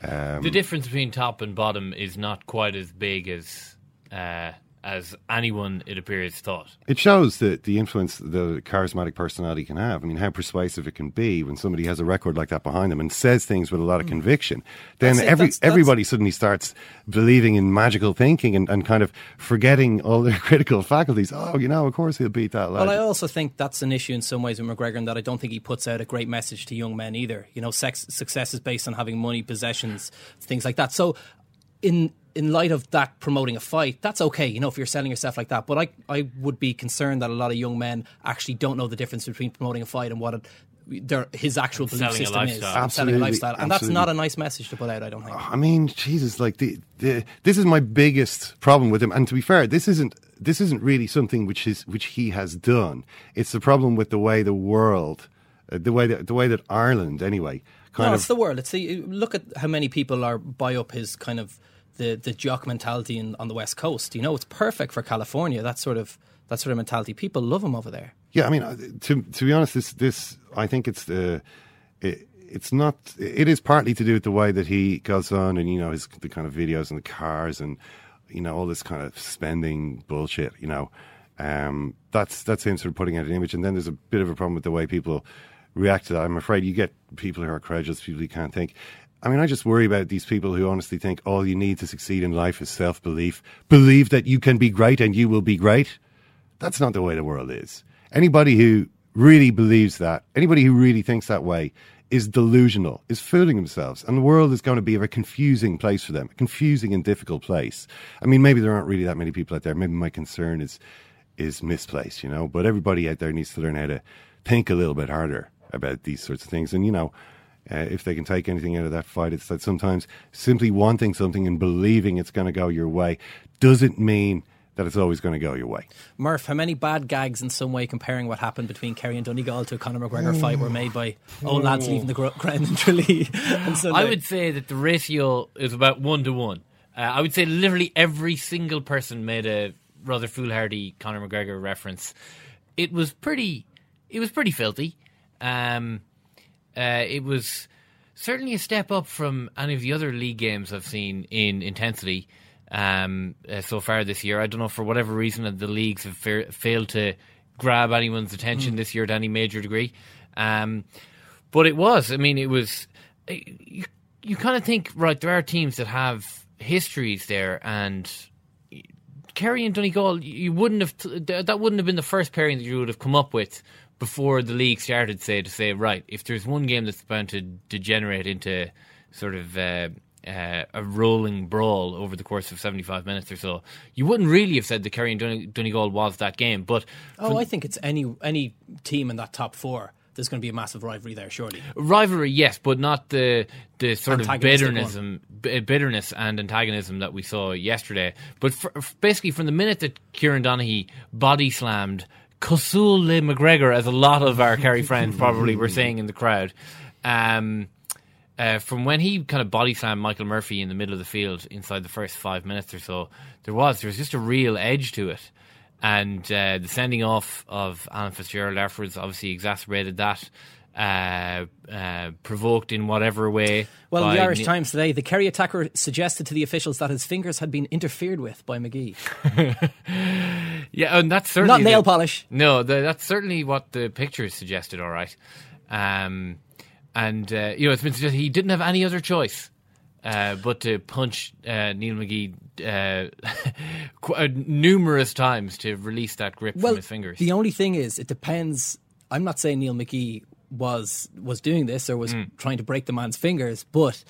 Um, the difference between top and bottom is not quite as big as uh, as anyone, it appears, thought. It shows that the influence the charismatic personality can have. I mean, how persuasive it can be when somebody has a record like that behind them and says things with a lot of conviction. Then Mm. That's every that's- that's- everybody suddenly starts believing in magical thinking and, and kind of forgetting all their critical faculties. Oh, you know, of course he'll beat that lad. Well, I also think that's an issue in some ways with McGregor, in that I don't think he puts out a great message to young men either. You know, sex, success is based on having money, possessions, things like that. So, in in light of that promoting a fight, that's okay. You know, if you're selling yourself like that. But I I would be concerned that a lot of young men actually don't know the difference between promoting a fight and what it, their his actual belief Selling a system is. lifestyle. and Selling a lifestyle, and that's not a nice message to put out. I don't think. I mean, Jesus, like the, the this is my biggest problem with him. And to be fair, this isn't this isn't really something which is which he has done. It's the problem with the way the world, uh, the way that the way that Ireland, anyway, kind no, of it's the world. It's the look at how many people are buy up his kind of the the jock mentality in, on the west coast. You know, it's perfect for California. That sort of that sort of mentality. People love him over there. Yeah, I mean, uh, to to be honest, this this I think it's the it, it's not. It is partly to do with the way that he goes on, and you know, his the kind of videos and the cars, and you know, all this kind of spending bullshit. You know, um, that's that's him sort of putting out an image, and then there's a bit of a problem with the way people react to that. I'm afraid you get people who are credulous, people who can't think. I mean, I just worry about these people who honestly think all you need to succeed in life is self belief. Believe that you can be great and you will be great. That's not the way the world is. Anybody who really believes that, anybody who really thinks that way, is delusional, is fooling themselves. And the world is going to be a very confusing place for them, a confusing and difficult place. I mean, maybe there aren't really that many people out there. Maybe my concern is is misplaced, you know. But everybody out there needs to learn how to think a little bit harder about these sorts of things. And, you know, uh, if they can take anything out of that fight, it's that sometimes simply wanting something and believing it's going to go your way doesn't mean that it's always going to go your way. Murph, how many bad gags in some way comparing what happened between Kerry and Donegal to a Conor McGregor fight were made by old lads leaving the gro- ground in Tralee? I would say that the ratio is about one to one. Uh, I would say literally every single person made a rather foolhardy Conor McGregor reference. It was pretty. It was pretty filthy. Um, uh, it was certainly a step up from any of the other league games I've seen in intensity um, uh, so far this year. I don't know for whatever reason that the leagues have fa- failed to grab anyone's attention Mm. this year to any major degree. Um, but it was. I mean, it was. uh, You, you kind of think, right? There are teams that have histories there, and Kerry and Donegal, you wouldn't have. T- that wouldn't have been the first pairing that you would have come up with before the league started. Say to say, right, if there's one game that's bound to degenerate into sort of. Uh, uh, a rolling brawl over the course of 75 minutes or so. You wouldn't really have said that Kerry and Done- Donegal was that game, but Oh, I think it's any any team in that top four there's going to be a massive rivalry there, surely. rivalry, yes, but not the the sort of bitterness, b- bitterness and antagonism that we saw yesterday. But for, basically, from the minute that Kieran Donaghy body slammed Cosul Le McGregor, as a lot of our Kerry friends probably were saying in the crowd, um, uh, from when he kind of body slammed Michael Murphy in the middle of the field inside the first five minutes or so, there was there was just a real edge to it. And uh, the sending off of Alan Fitzgerald afterwards obviously exacerbated that, uh, uh, provoked in whatever way. Well, in the Irish Times today, the Kerry attacker suggested to the officials that his fingers had been interfered with by McGee. Yeah, and that's certainly Not nail the- polish. No, the, that's certainly what the pictures suggested. All right, um, and uh, you know it's been suggested he didn't have any other choice uh, but to punch uh, Neil McGee numerous times to release that grip well, from his fingers. the only thing is, it depends. I'm not saying Neil McGee was was doing this or was trying to break the man's fingers, but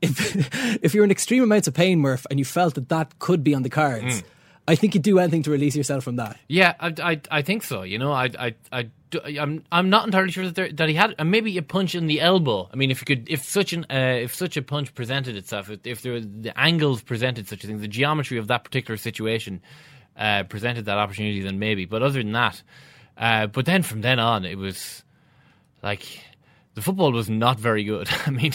if if you're in extreme amounts of pain, Murph, and you felt that that could be on the cards, Mm. I think you'd do anything to release yourself from that. Yeah, I, I, I think so. You know, I, I, I, I'm, I'm not entirely sure that, there, that he had maybe a punch in the elbow. I mean, if you could, if such an, uh, if such a punch presented itself, if, if there were, the angles presented such a thing, the geometry of that particular situation uh, presented that opportunity, then maybe. But other than that, uh, but then from then on, it was like the football was not very good. I mean,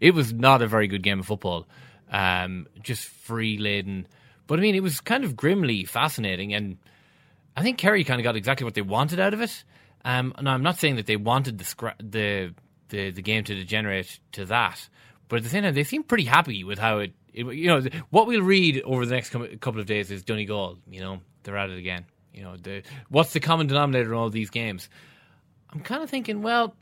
it was not a very good game of football. Um, just free laden. But I mean, it was kind of grimly fascinating, and I think Kerry kind of got exactly what they wanted out of it. Um, and I'm not saying that they wanted the scra- the, the the game to degenerate to that, but at the same time, they seem pretty happy with how it. it you know, what we'll read over the next com- couple of days is Donegal. You know, they're at it again. You know, the, what's the common denominator in all these games? I'm kind of thinking, well,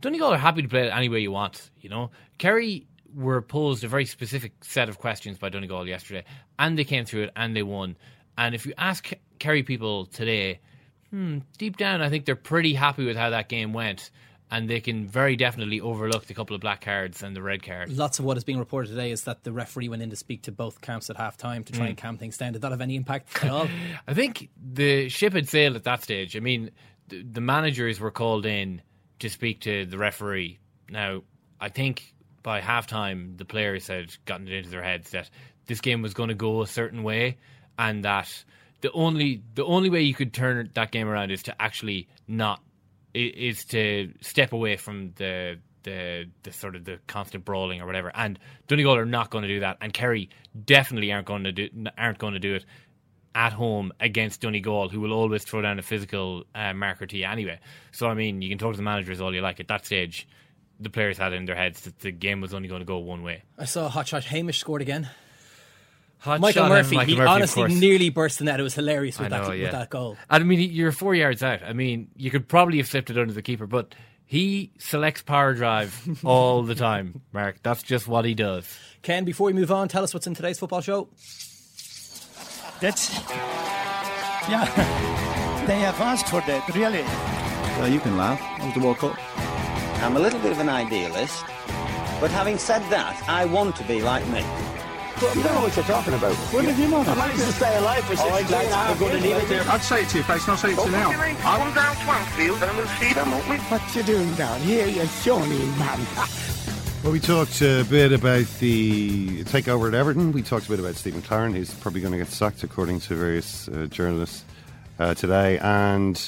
Donegal are happy to play it any way you want. You know, Kerry were posed a very specific set of questions by Donegal yesterday, and they came through it and they won. And if you ask Kerry people today, hmm, deep down, I think they're pretty happy with how that game went, and they can very definitely overlook the couple of black cards and the red card. Lots of what is being reported today is that the referee went in to speak to both camps at half time to try Mm. and calm things down. Did that have any impact at all? I think the ship had sailed at that stage. I mean, the, managers were called in to speak to the referee. Now, I think by halftime, the players had gotten it into their heads that this game was going to go a certain way, and that the only the only way you could turn that game around is to actually not is to step away from the the the sort of the constant brawling or whatever. And Donegal are not going to do that, and Kerry definitely aren't going to do aren't going to do it at home against Donegal, who will always throw down a physical uh, marker to you anyway. So I mean, you can talk to the managers all you like. At that stage, the players had it in their heads that the game was only going to go one way. I saw Hot Shot Hamish scored again. Hot Michael Murphy, Michael he Murphy, honestly nearly burst the net. It was hilarious with, I that, yeah. with that goal. I mean, you're four yards out. I mean, you could probably have slipped it under the keeper, but he selects power drive all the time, Mark. That's just what he does. Ken, before we move on, tell us what's in today's football show. That's. Yeah. They have asked for that, really. Uh, you can laugh. It was the World Cup. I'm a little bit of an idealist, but having said that, I want to be like me. You don't know what you're talking about. What did you want? I managed to stay alive for 16 and a half years. I'd say it to your face, and I'll say it to you now. Come down Swanfield and we'll see them, won't we? What you doing down here, you shawny man? Well, we talked a bit about the takeover at Everton. We talked a bit about Steve McClaren, who's probably going to get sacked, according to various uh, journalists uh, today. And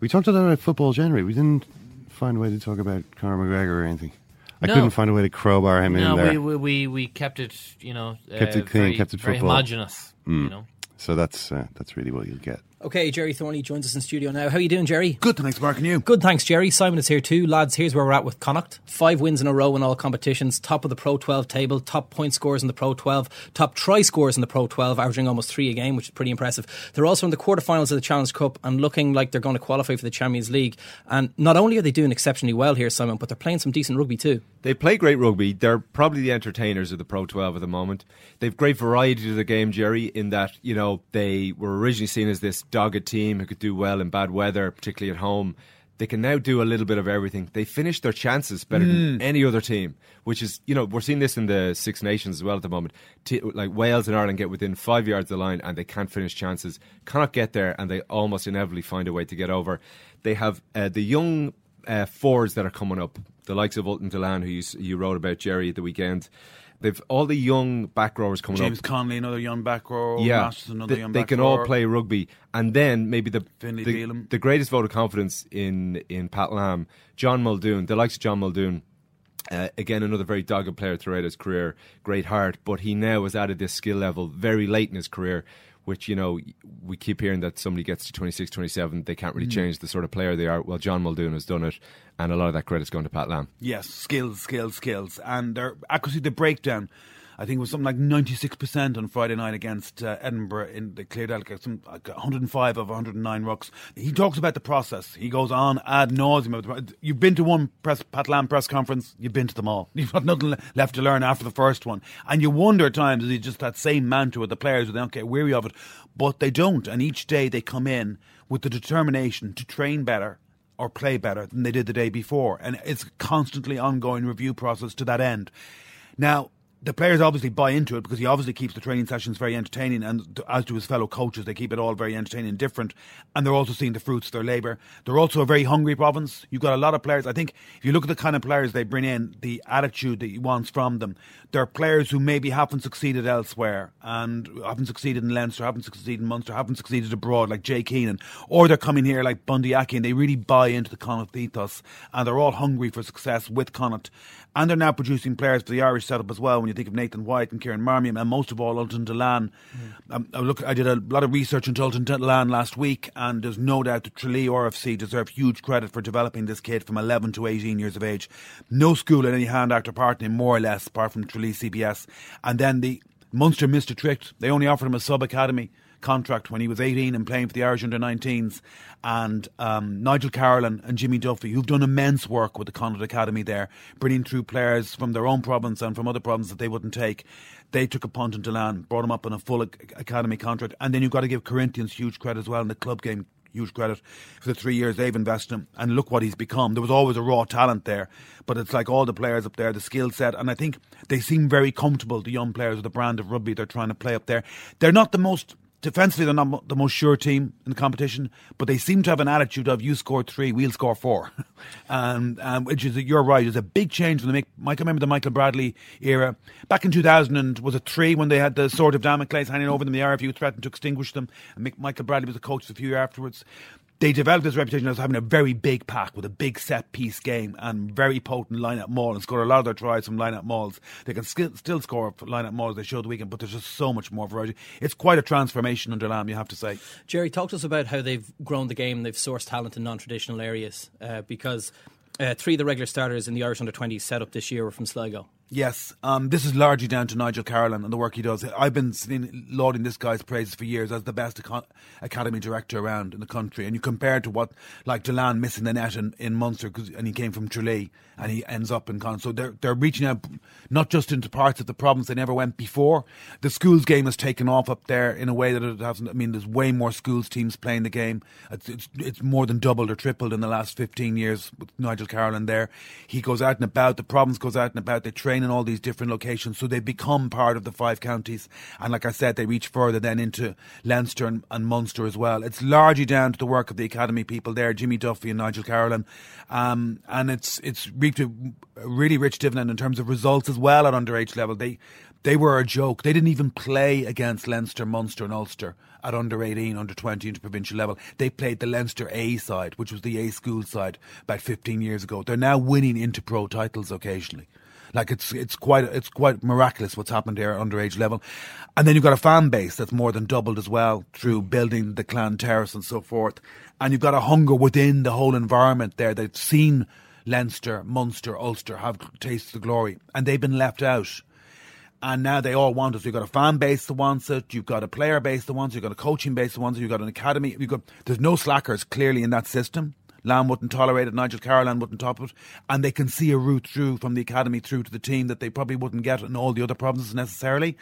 we talked a lot about football generally. We didn't find a way to talk about Conor McGregor or anything. I No. couldn't find a way to crowbar him in there. we, we we we kept it, you know, kept uh, it clean, very, kept it very football. homogenous. Mm. You know, So that's uh, that's really what you'll get. Okay, Gerry Thornley joins us in studio now. How are you doing, Gerry? Good, thanks, Mark, and you? Good, thanks, Gerry. Simon is here too. Lads, here's where we're at with Connacht. Five wins in a row in all competitions, top of the Pro 12 table, top point scores in the Pro 12, top try scores in the Pro 12, averaging almost three a game, which is pretty impressive. They're also in the quarterfinals of the Challenge Cup and looking like they're going to qualify for the Champions League. And not only are they doing exceptionally well here, Simon, but they're playing some decent rugby too. They play great rugby. They're probably the entertainers of the Pro 12 at the moment. They've great variety to the game, Gerry, in that, you know, they were originally seen as this dogged team who could do well in bad weather, particularly at home. They can now do a little bit of everything. They finish their chances better than Mm. any other team, which is, you know, we're seeing this in the Six Nations as well at the moment. T- like Wales and Ireland get within five yards of the line and they can't finish chances, cannot get there, and they almost inevitably find a way to get over. They have uh, the young uh, forwards that are coming up, the likes of Ultan Dillane, who you, you wrote about Gerry at the weekend. They've all the young back rowers coming James up. James Connolly, another young back row. yeah, Masters, another they, young they can all play rugby, and then maybe the Finlay the, the greatest vote of confidence in in Pat Lam, John Muldoon, the likes of John Muldoon. Uh, again, another very dogged player throughout his career, great heart, but he now has added this skill level very late in his career, which, you know, we keep hearing that somebody gets to 26, 27, they can't really Mm. change the sort of player they are. Well, John Muldoon has done it, and a lot of that credit's going to Pat Lam. Yes, skills, skills, skills, and their accuracy, the breakdown. I think it was something like ninety six percent on Friday night against uh, Edinburgh in the Clear like some like one hundred and five of one hundred and nine rucks. He talks about the process. He goes on ad nauseum. You've been to one press Pat Lam press conference. You've been to them all. You've got nothing left to learn after the first one, and you wonder at times is he just that same mantra with the players? Where they don't get weary of it, but they don't. And each day they come in with the determination to train better or play better than they did the day before. And it's a constantly ongoing review process to that end. Now, the players obviously buy into it because he obviously keeps the training sessions very entertaining, and as do his fellow coaches, they keep it all very entertaining and different. And they're also seeing the fruits of their labour. They're also a very hungry province. You've got a lot of players. I think if you look at the kind of players they bring in, the attitude that he wants from them, they're players who maybe haven't succeeded elsewhere and haven't succeeded in Leinster, haven't succeeded in Munster, haven't succeeded abroad, like Jake Heenan, or they're coming here like Bundee Aki and they really buy into the Connacht ethos and they're all hungry for success with Connacht. And they're now producing players for the Irish setup as well. When you think of Nathan White and Kieran Marmion, and most of all Ultan Dillane. Um, I look, I did a lot of research into Ultan Dillane last week, and there's no doubt that Tralee RFC deserve huge credit for developing this kid from 11 to 18 years of age. No school in any hand actor partner, more or less, apart from Tralee CBS. And then the Munster missed a trick. They only offered him a sub academy contract when he was 18 and playing for the Irish under 19s. And um, Nigel Carolan and Jimmy Duffy, who've done immense work with the Connacht Academy there, bringing through players from their own province and from other provinces that they wouldn't take. They took a punt in Dillane, brought him up on a full academy contract. And then you've got to give Corinthians huge credit as well in the club game. Huge credit for the three years they've invested in him, and look what he's become. There was always a raw talent there, but it's like all the players up there, the skill set, and I think they seem very comfortable. The young players with the brand of rugby they're trying to play up there. They're not the most defensively they're not the most sure team in the competition, but they seem to have an attitude of you score three, we'll score four, and um, which is you're right. It's a big change from the Mick, Michael. Remember the Michael Bradley era back in 2000 and was it three when they had the sword of Damocles hanging over them. The RFU threatened to extinguish them, and Michael Bradley was the coach for a few years afterwards. They developed this reputation as having a very big pack with a big set piece game and very potent line out maul and score a lot of their tries from line out mauls. They can skill, still score line out mauls they showed the weekend, but there's just so much more variety. It's quite a transformation under Lam, you have to say. Gerry, talk to us about how they've grown the game, they've sourced talent in non traditional areas, uh, because uh, three of the regular starters in the Irish under 20s set up this year were from Sligo. Yes, um, this is largely down to Nigel Carolan and the work he does. I've been lauding this guy's praises for years as the best academy director around in the country. And you compare it to what, like Dillane missing the net in, in Munster, and he came from Tralee, and he ends up in Con. So they're they're reaching out not just into parts of the province they never went before. The schools game has taken off up there in a way that it hasn't. I mean, there's way more schools teams playing the game. It's it's, it's more than doubled or tripled in the last 15 years with Nigel Carolan there. He goes out and about. The province goes out and about. They train in all these different locations, so they become part of the five counties. And like I said, they reach further then into Leinster and, and Munster as well. It's largely down to the work of the academy people there, Jimmy Duffy and Nigel Carolan, um, and it's it's reaped a really rich dividend in terms of results as well at underage level. They they were a joke. They didn't even play against Leinster, Munster, and Ulster at under 18, under 20 into provincial level. They played the Leinster A side, which was the A school side, about 15 years ago. They're now winning into pro titles occasionally. Like it's it's quite it's quite miraculous what's happened here at underage level, and then you've got a fan base that's more than doubled as well through building the clan terrace and so forth, and you've got a hunger within the whole environment there. They've seen Leinster, Munster, Ulster have tasted the glory, and they've been left out and now they all want it. So you've got a fan base that wants it, you've got a player base that wants it, you've got a coaching base that wants it, you've got an academy. You've got there's no slackers clearly in that system. Lam wouldn't tolerate it, Nigel Carolan wouldn't top it, and they can see a route through from the academy through to the team that they probably wouldn't get in all the other provinces necessarily.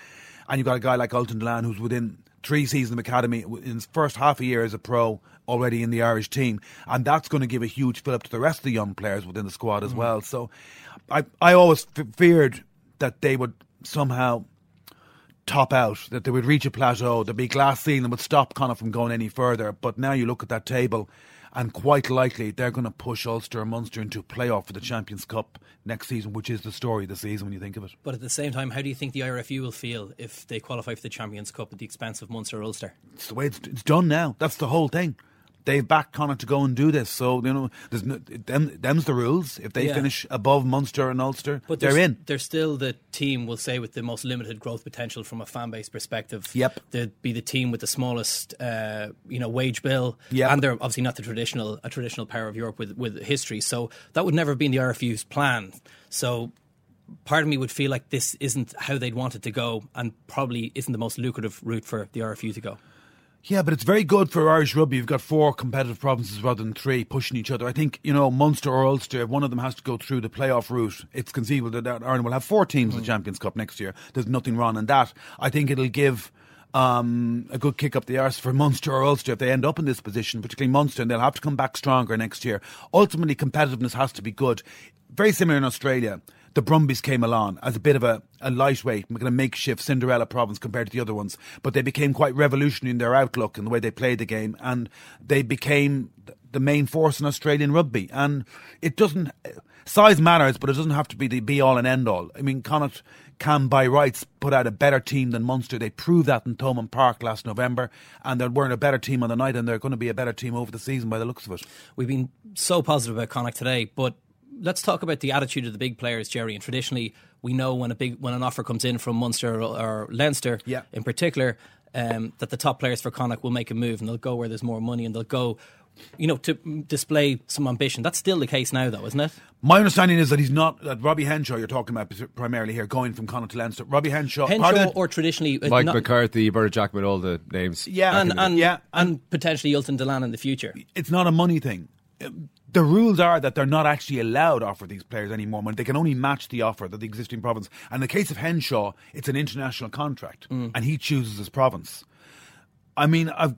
And you've got a guy like Ultan Dillane who's within three seasons of academy in his first half a year as a pro already in the Irish team, and that's going to give a huge fill up to the rest of the young players within the squad as mm. well. So, I I always f- feared that they would somehow top out, that they would reach a plateau, there'd be glass ceiling that would stop Connacht from going any further. But now you look at that table and quite likely they're going to push Ulster and Munster into playoff for the Champions Cup next season, which is the story of the season when you think of it. But at the same time, how do you think the IRFU will feel if they qualify for the Champions Cup at the expense of Munster or Ulster? It's the way it's, it's done now. That's the whole thing. They've backed Connacht to go and do this, so you know, there's no, them. Them's the rules. If they Yeah. finish above Munster and Ulster, But they're in. They're still the team, we'll say, with the most limited growth potential from a fan base perspective. Yep. They'd be the team with the smallest, uh, you know, wage bill. Yep. And they're obviously not the traditional, a traditional power of Europe with, with history. So that would never have been the RFU's plan. So part of me would feel like this isn't how they'd want it to go and probably isn't the most lucrative route for the RFU to go. Yeah, but it's very good for Irish rugby. You've got four competitive provinces rather than three pushing each other. I think, you know, Munster or Ulster, if one of them has to go through the playoff route, it's conceivable that Ireland will have four teams in the Champions Cup next year. There's nothing wrong in that. I think it'll give um, a good kick up the arse for Munster or Ulster if they end up in this position, particularly Munster, and they'll have to come back stronger next year. Ultimately, competitiveness has to be good. Very similar in Australia. The Brumbies came along as a bit of a, a lightweight, kind of makeshift Cinderella province compared to the other ones, but they became quite revolutionary in their outlook and the way they played the game, and they became the main force in Australian rugby. And it doesn't size matters, but it doesn't have to be the be all and end all. I mean, Connacht can by rights put out a better team than Munster. They proved that in Thomond Park last November, and they weren't a better team on the night, and they're going to be a better team over the season by the looks of it. We've been so positive about Connacht today, but let's talk about the attitude of the big players, Gerry. And traditionally, we know when a big when an offer comes in from Munster or, or Leinster, Yeah. in particular, um, that the top players for Connacht will make a move and they'll go where there's more money and they'll go, you know, to display some ambition. That's still the case now, though, isn't it? My understanding is that he's not that Robbie Henshaw you're talking about primarily here, going from Connacht to Leinster. Robbie Henshaw, part Henshaw of or traditionally uh, Mike not- McCarthy, Bernard Jackman, all the names. Yeah, and and, yeah, and potentially Ultan Dillane in the future. it's not a money thing. The rules are that they're not actually allowed to offer these players any more money. They can only match the offer that the existing province. And in the case of Henshaw, it's an international contract, mm. and he chooses his province. I mean, I've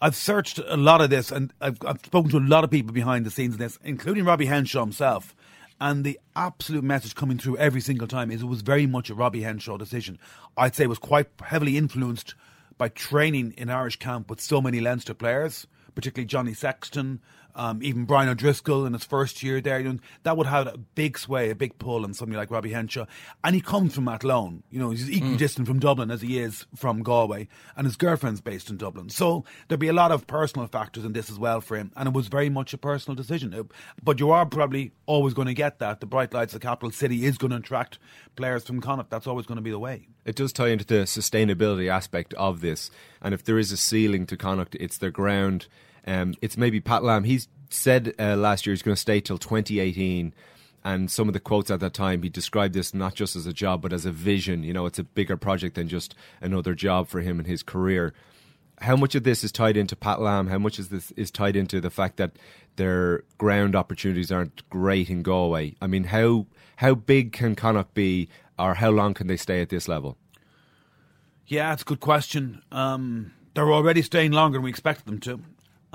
I've searched a lot of this, and I've, I've spoken to a lot of people behind the scenes in this, including Robbie Henshaw himself. And the absolute message coming through every single time is it was very much a Robbie Henshaw decision. I'd say it was quite heavily influenced by training in Irish camp with so many Leinster players, particularly Johnny Sexton, um, even Brian O'Driscoll in his first year there. You know, that would have a big sway, a big pull on somebody like Robbie Henshaw. And he comes from Athlone. You know, he's equally distant from Dublin as he is from Galway, and his girlfriend's based in Dublin. So there'd be a lot of personal factors in this as well for him, and it was very much a personal decision. Uh, But you are probably always going to get that. The bright lights of the capital city is going to attract players from Connacht. That's always going to be the way. It does tie into the sustainability aspect of this. And if there is a ceiling to Connacht, it's their ground. Um, it's maybe Pat Lam. He's said uh, last year he's going to stay till 2018. And some of the quotes at that time, he described this not just as a job, but as a vision. You know, it's a bigger project than just another job for him in his career. How much of this is tied into Pat Lam? How much is this is tied into the fact that their ground opportunities aren't great in Galway? I mean, how how big can Connacht be, or how long can they stay at this level? Yeah, it's a good question. Um, they're already staying longer than we expected them to.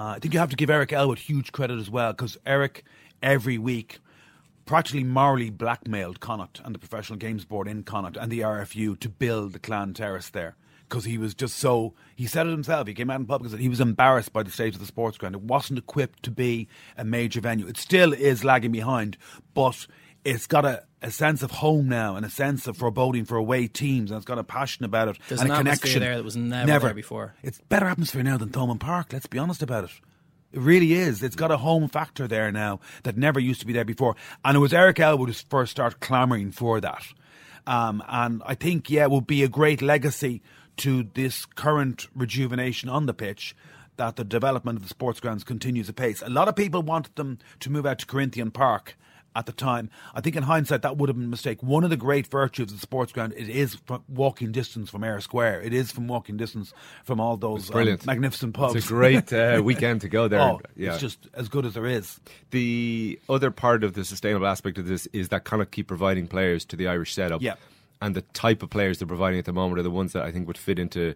Uh, I think you have to give Eric Elwood huge credit as well because Eric, every week, practically morally blackmailed Connacht and the Professional Games Board in Connacht and the RFU to build the Clan Terrace there. Because he was just so, he said it himself. He came out in public and said he was embarrassed by the state of the sports ground. It wasn't equipped to be a major venue. It still is lagging behind, but it's got a, a sense of home now and a sense of foreboding for away teams, and it's got a passion about it There's and an a connection there that was never there before. It's better atmosphere now than Thomond Park. Let's be honest about it. It really is. It's got a home factor there now that never used to be there before. And it was Eric Elwood who first started clamouring for that. Um, and I think, yeah, it will be a great legacy to this current rejuvenation on the pitch that the development of the sports grounds continues apace. A lot of people wanted them to move out to Corinthian Park at the time. I think in hindsight that would have been a mistake. One of the great virtues of the sports ground it is from walking distance from Eyre Square. It is from walking distance from all those um, brilliant. magnificent pubs. It's a great uh, weekend to go there. Oh, yeah. it's just as good as there is. The other part of the sustainable aspect of this is that Connacht keep providing players to the Irish setup. Yeah. And the type of players they're providing at the moment are the ones that I think would fit into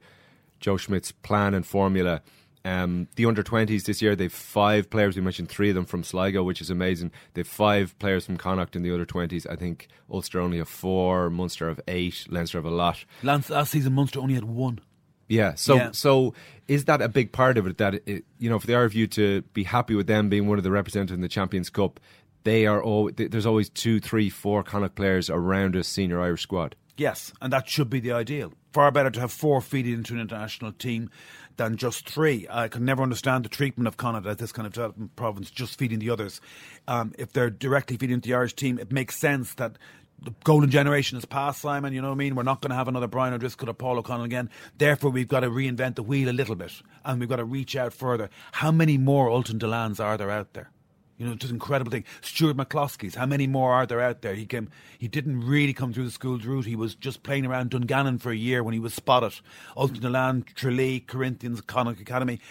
Joe Schmidt's plan and formula. Um, the under 20s this year, they've five players. We mentioned three of them from Sligo, which is amazing. They've five players from Connacht in the under 20s. I think Ulster only have four, Munster have eight, Leinster have a lot. Last, last season, Munster only had one. Yeah. So Yeah. so is that a big part of it? That it, you know, for the RFU to be happy with them being one of the representatives in the Champions Cup, they are all there's always two, three, four Connacht players around a senior Irish squad. Yes, and that should be the ideal. Far better to have four feeding into an international team than just three. I can never understand the treatment of Connacht as this kind of development province, just feeding the others. Um, if they're directly feeding the Irish team, it makes sense that the golden generation is past, Simon. You know what I mean? We're not going to have another Brian O'Driscoll or Paul O'Connell again. Therefore, we've got to reinvent the wheel a little bit and we've got to reach out further. How many more Ultan Dillanes are there out there? You know, an incredible thing. Stuart McCloskey's, how many more are there out there? He came, he didn't really come through the school's route. He was just playing around Dungannon for a year when he was spotted. Ultan Dillane, Tralee, Corinthians, Connacht Academy.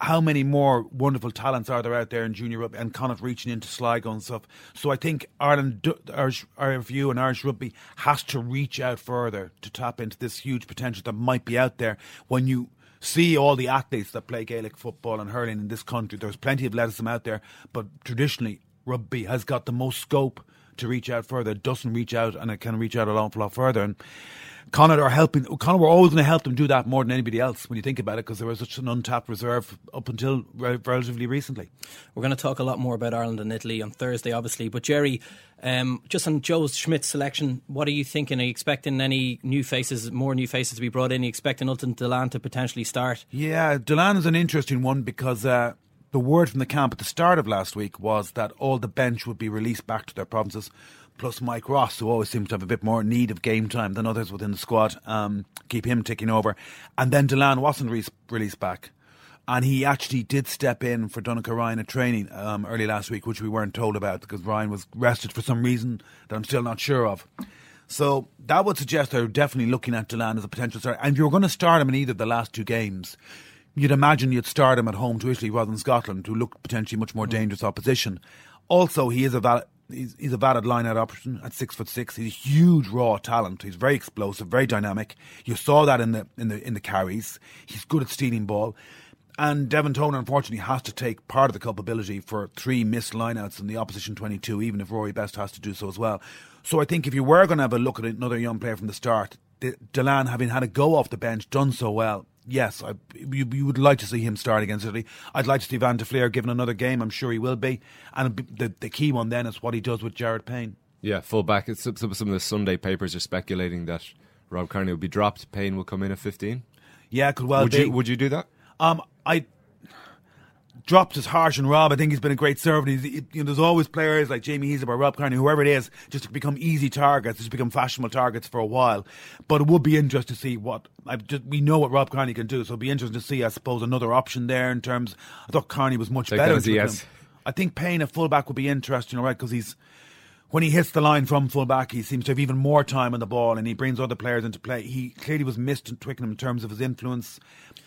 How many more wonderful talents are there out there in junior rugby and Connacht reaching into Sligo and stuff? So I think Ireland, Irish, RFU and Irish rugby has to reach out further to tap into this huge potential that might be out there when you see all the athletes that play Gaelic football and hurling in this country. There's plenty of lettuce out there, but traditionally rugby has got the most scope to reach out further. It doesn't reach out, and it can reach out awful lot further. And Connacht are helping. Connacht were always going to help them do that more than anybody else when you think about it, because there was such an untapped reserve up until re- relatively recently. We're going to talk a lot more about Ireland and Italy on Thursday, obviously. But Gerry, um, just on Joe Schmidt's selection, what are you thinking? Are you expecting any new faces, more new faces to be brought in? Are you expecting Ultan Dillane to potentially start? Yeah, Delan is an interesting one because uh, the word from the camp at the start of last week was that all the bench would be released back to their provinces, plus Mike Ross, who always seems to have a bit more need of game time than others within the squad, um, keep him ticking over. And then Dillane wasn't re- released back. And he actually did step in for Donnacha Ryan at training um, early last week, which we weren't told about because Ryan was rested for some reason that I'm still not sure of. So that would suggest they're definitely looking at Dillane as a potential starter. And if you were going to start him in either of the last two games, you'd imagine you'd start him at home to Italy rather than Scotland, who look potentially much more dangerous opposition. Also, he is a valid. He's, he's a valid line-out option at six foot six. He's a huge raw talent. He's very explosive, very dynamic. You saw that in the in the in the carries. He's good at stealing ball. And Devin Toner, unfortunately, has to take part of the culpability for three missed lineouts in the opposition 22, even if Rory Best has to do so as well. So I think if you were going to have a look at another young player from the start, De- Dillane, having had a go off the bench, done so well, yes, I, you, you would like to see him start against Italy. I'd like to see Van der Flier given another game. I'm sure he will be. And the, the key one then is what he does with Jared Payne. Yeah, full back. It's, some, some of the Sunday papers are speculating that Rob Kearney will be dropped. Payne will come in at 15. Yeah, could well would be. You, would you do that? Um, I dropped as harsh on Rob. I think he's been a great servant. He's, he- you know, there's always players like Jamie Heaslip or Rob Kearney, whoever it is, just to become easy targets, just become fashionable targets for a while. But it would be interesting to see what just, we know what Rob Kearney can do. So it'd be interesting to see, I suppose, another option there in terms. I thought Kearney was much Take better. that as a into it yes. I think Payne a fullback would be interesting, all right, because he's when he hits the line from fullback, he seems to have even more time on the ball, and he brings other players into play. He clearly was missed in Twickenham in terms of his influence,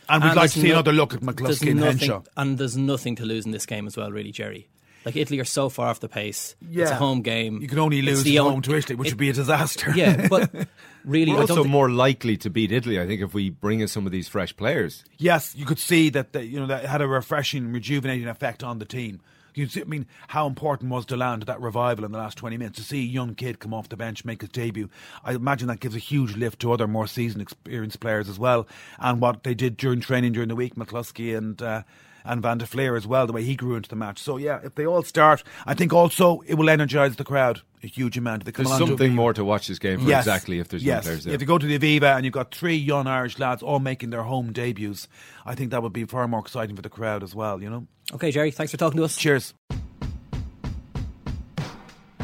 and we'd like to see no- another look at there's McCloskey and nothing- Henshaw. And there's nothing to lose in this game as well, really, Gerry. Like Italy are so far off the pace. It's a home game. You can only lose the at on- to Italy, which it- would be a disaster. Yeah, but really, We're I don't also more likely to beat Italy, I think, if we bring in some of these fresh players. Yes, you could see that the, you know that had a refreshing, rejuvenating effect on the team. You see, I mean, how important was Dillane to that revival in the last twenty minutes to see a young kid come off the bench make his debut? I imagine that gives a huge lift to other more seasoned, experienced players as well. And what they did during training during the week, McCloskey and. Uh, and Van der Flier as well, the way he grew into the match. So yeah, if they all start, I think also it will energise the crowd a huge amount. If they come There's along to- something more to watch this game for Yes. exactly if there's young yes. players there. If you go to the Aviva and you've got three young Irish lads all making their home debuts, I think that would be far more exciting for the crowd as well, you know? Okay, Gerry, thanks for talking to us. Cheers.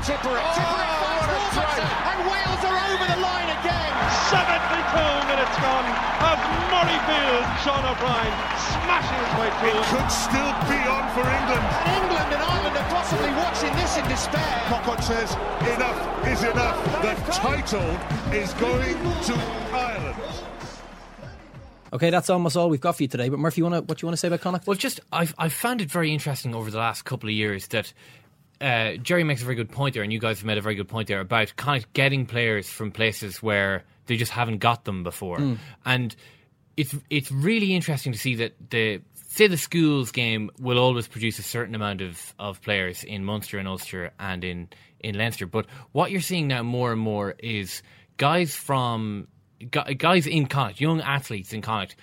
Tipper it, Tipper as Murrayfield, Sean O'Brien smashing his way through. It could still be on for England. And England and Ireland are possibly watching this in despair. Cockott says enough is enough. The title is going to Ireland. Okay, that's almost all we've got for you today. But Murphy, you wanna, what do you want to say about Connacht? Well, just I've I've found it very interesting over the last couple of years that uh, Jerry makes a very good point there, and you guys have made a very good point there about kind of getting players from places where they just haven't got them before, Mm. and it's it's really interesting to see that the say the schools game will always produce a certain amount of, of players in Munster and Ulster and in in Leinster, but what you're seeing now more and more is guys from guys in Connacht, young athletes in Connacht,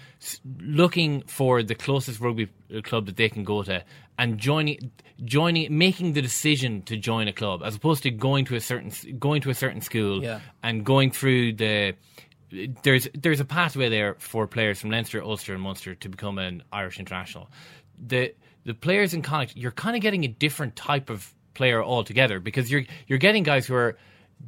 looking for the closest rugby club that they can go to and joining, joining, making the decision to join a club as opposed to going to a certain going to a certain school Yeah. and going through the. There's there's a pathway there for players from Leinster, Ulster, and Munster to become an Irish international. The the players in Connacht, you're kind of getting a different type of player altogether because you're you're getting guys who are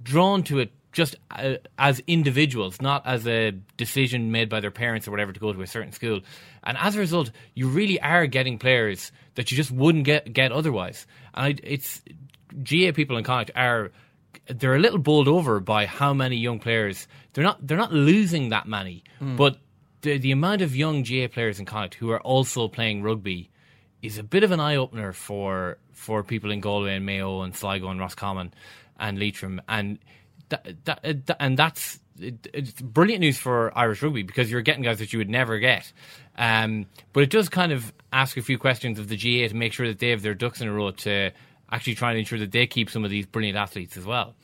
drawn to it just uh, as individuals, not as a decision made by their parents or whatever to go to a certain school. And as a result, you really are getting players that you just wouldn't get get otherwise. And it's GAA people in Connacht are they're a little bowled over by how many young players they're not they're not losing that many, Mm. but the the amount of young GAA players in Connacht who are also playing rugby is a bit of an eye opener for for people in Galway and Mayo and Sligo and Roscommon and Leitrim and that, that, uh, that and that's it's brilliant news for Irish rugby because you're getting guys that you would never get. Um, but it does kind of ask a few questions of the GAA to make sure that they have their ducks in a row to actually trying to ensure that they keep some of these brilliant athletes as well.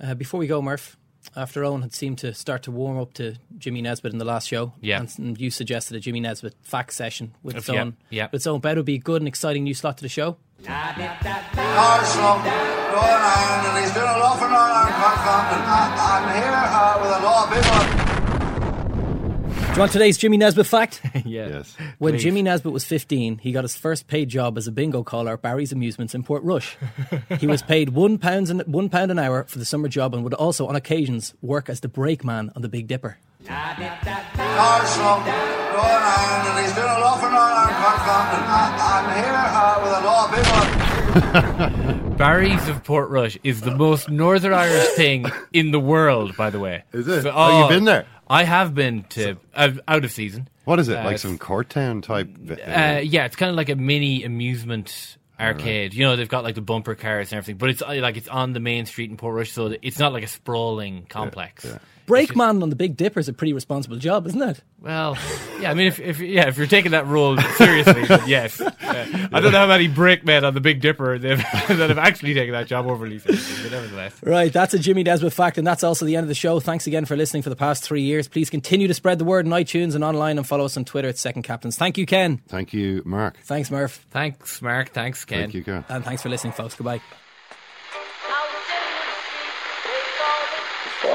Uh, before we go, Murph, after Eoin had seemed to start to warm up to Jimmy Nesbitt in the last show, Yeah. and, and you suggested a Jimmy Nesbitt fact session with its Yeah, own, yeah. with its own bet would be a good and exciting new slot to the show. Arsenal going on, and he's doing a lot for Northern Ireland I'm here uh, with a lot of people. Do you want today's Jimmy Nesbitt fact? yeah. Yes. When Please. Jimmy Nesbitt was 15, he got his first paid job as a bingo caller at Barry's Amusements in Portrush. he was paid one pound, an, one pound an hour for the summer job and would also, on occasions, work as the brakeman on the Big Dipper. Arsenal going on, and he's doing a lot for Ireland confounded. I- I'm here uh, with a lot of people. Barry's of Portrush is the most Northern Irish thing in the world, by the way. Is it? So- Oh, you've been there? I have been to out, out of season. What is it? Uh, like some Courtown type? Uh, yeah, it's kind of like a mini amusement arcade. You know, they've got like the bumper cars and everything, but it's uh, like it's on the main street in Port Portrush, so it's not like a sprawling complex. Brakeman on the Big Dipper is a pretty responsible job, isn't it? Well, yeah, I mean, if, if yeah, if you're taking that role seriously, yes. Uh, I don't know how many brakemen on the Big Dipper that have actually taken that job overly seriously, but nevertheless. Right, that's a Jimmy Desmond fact, and that's also the end of the show. Thanks again for listening for the past three years. Please continue to spread the word on iTunes and online, and follow us on Twitter at Second Captains. Thank you, Ken. Thank you, Mark. Thanks, Murph. Thanks, Mark. Thanks, Ken. Thank you, Ken. And thanks for listening, folks. Goodbye.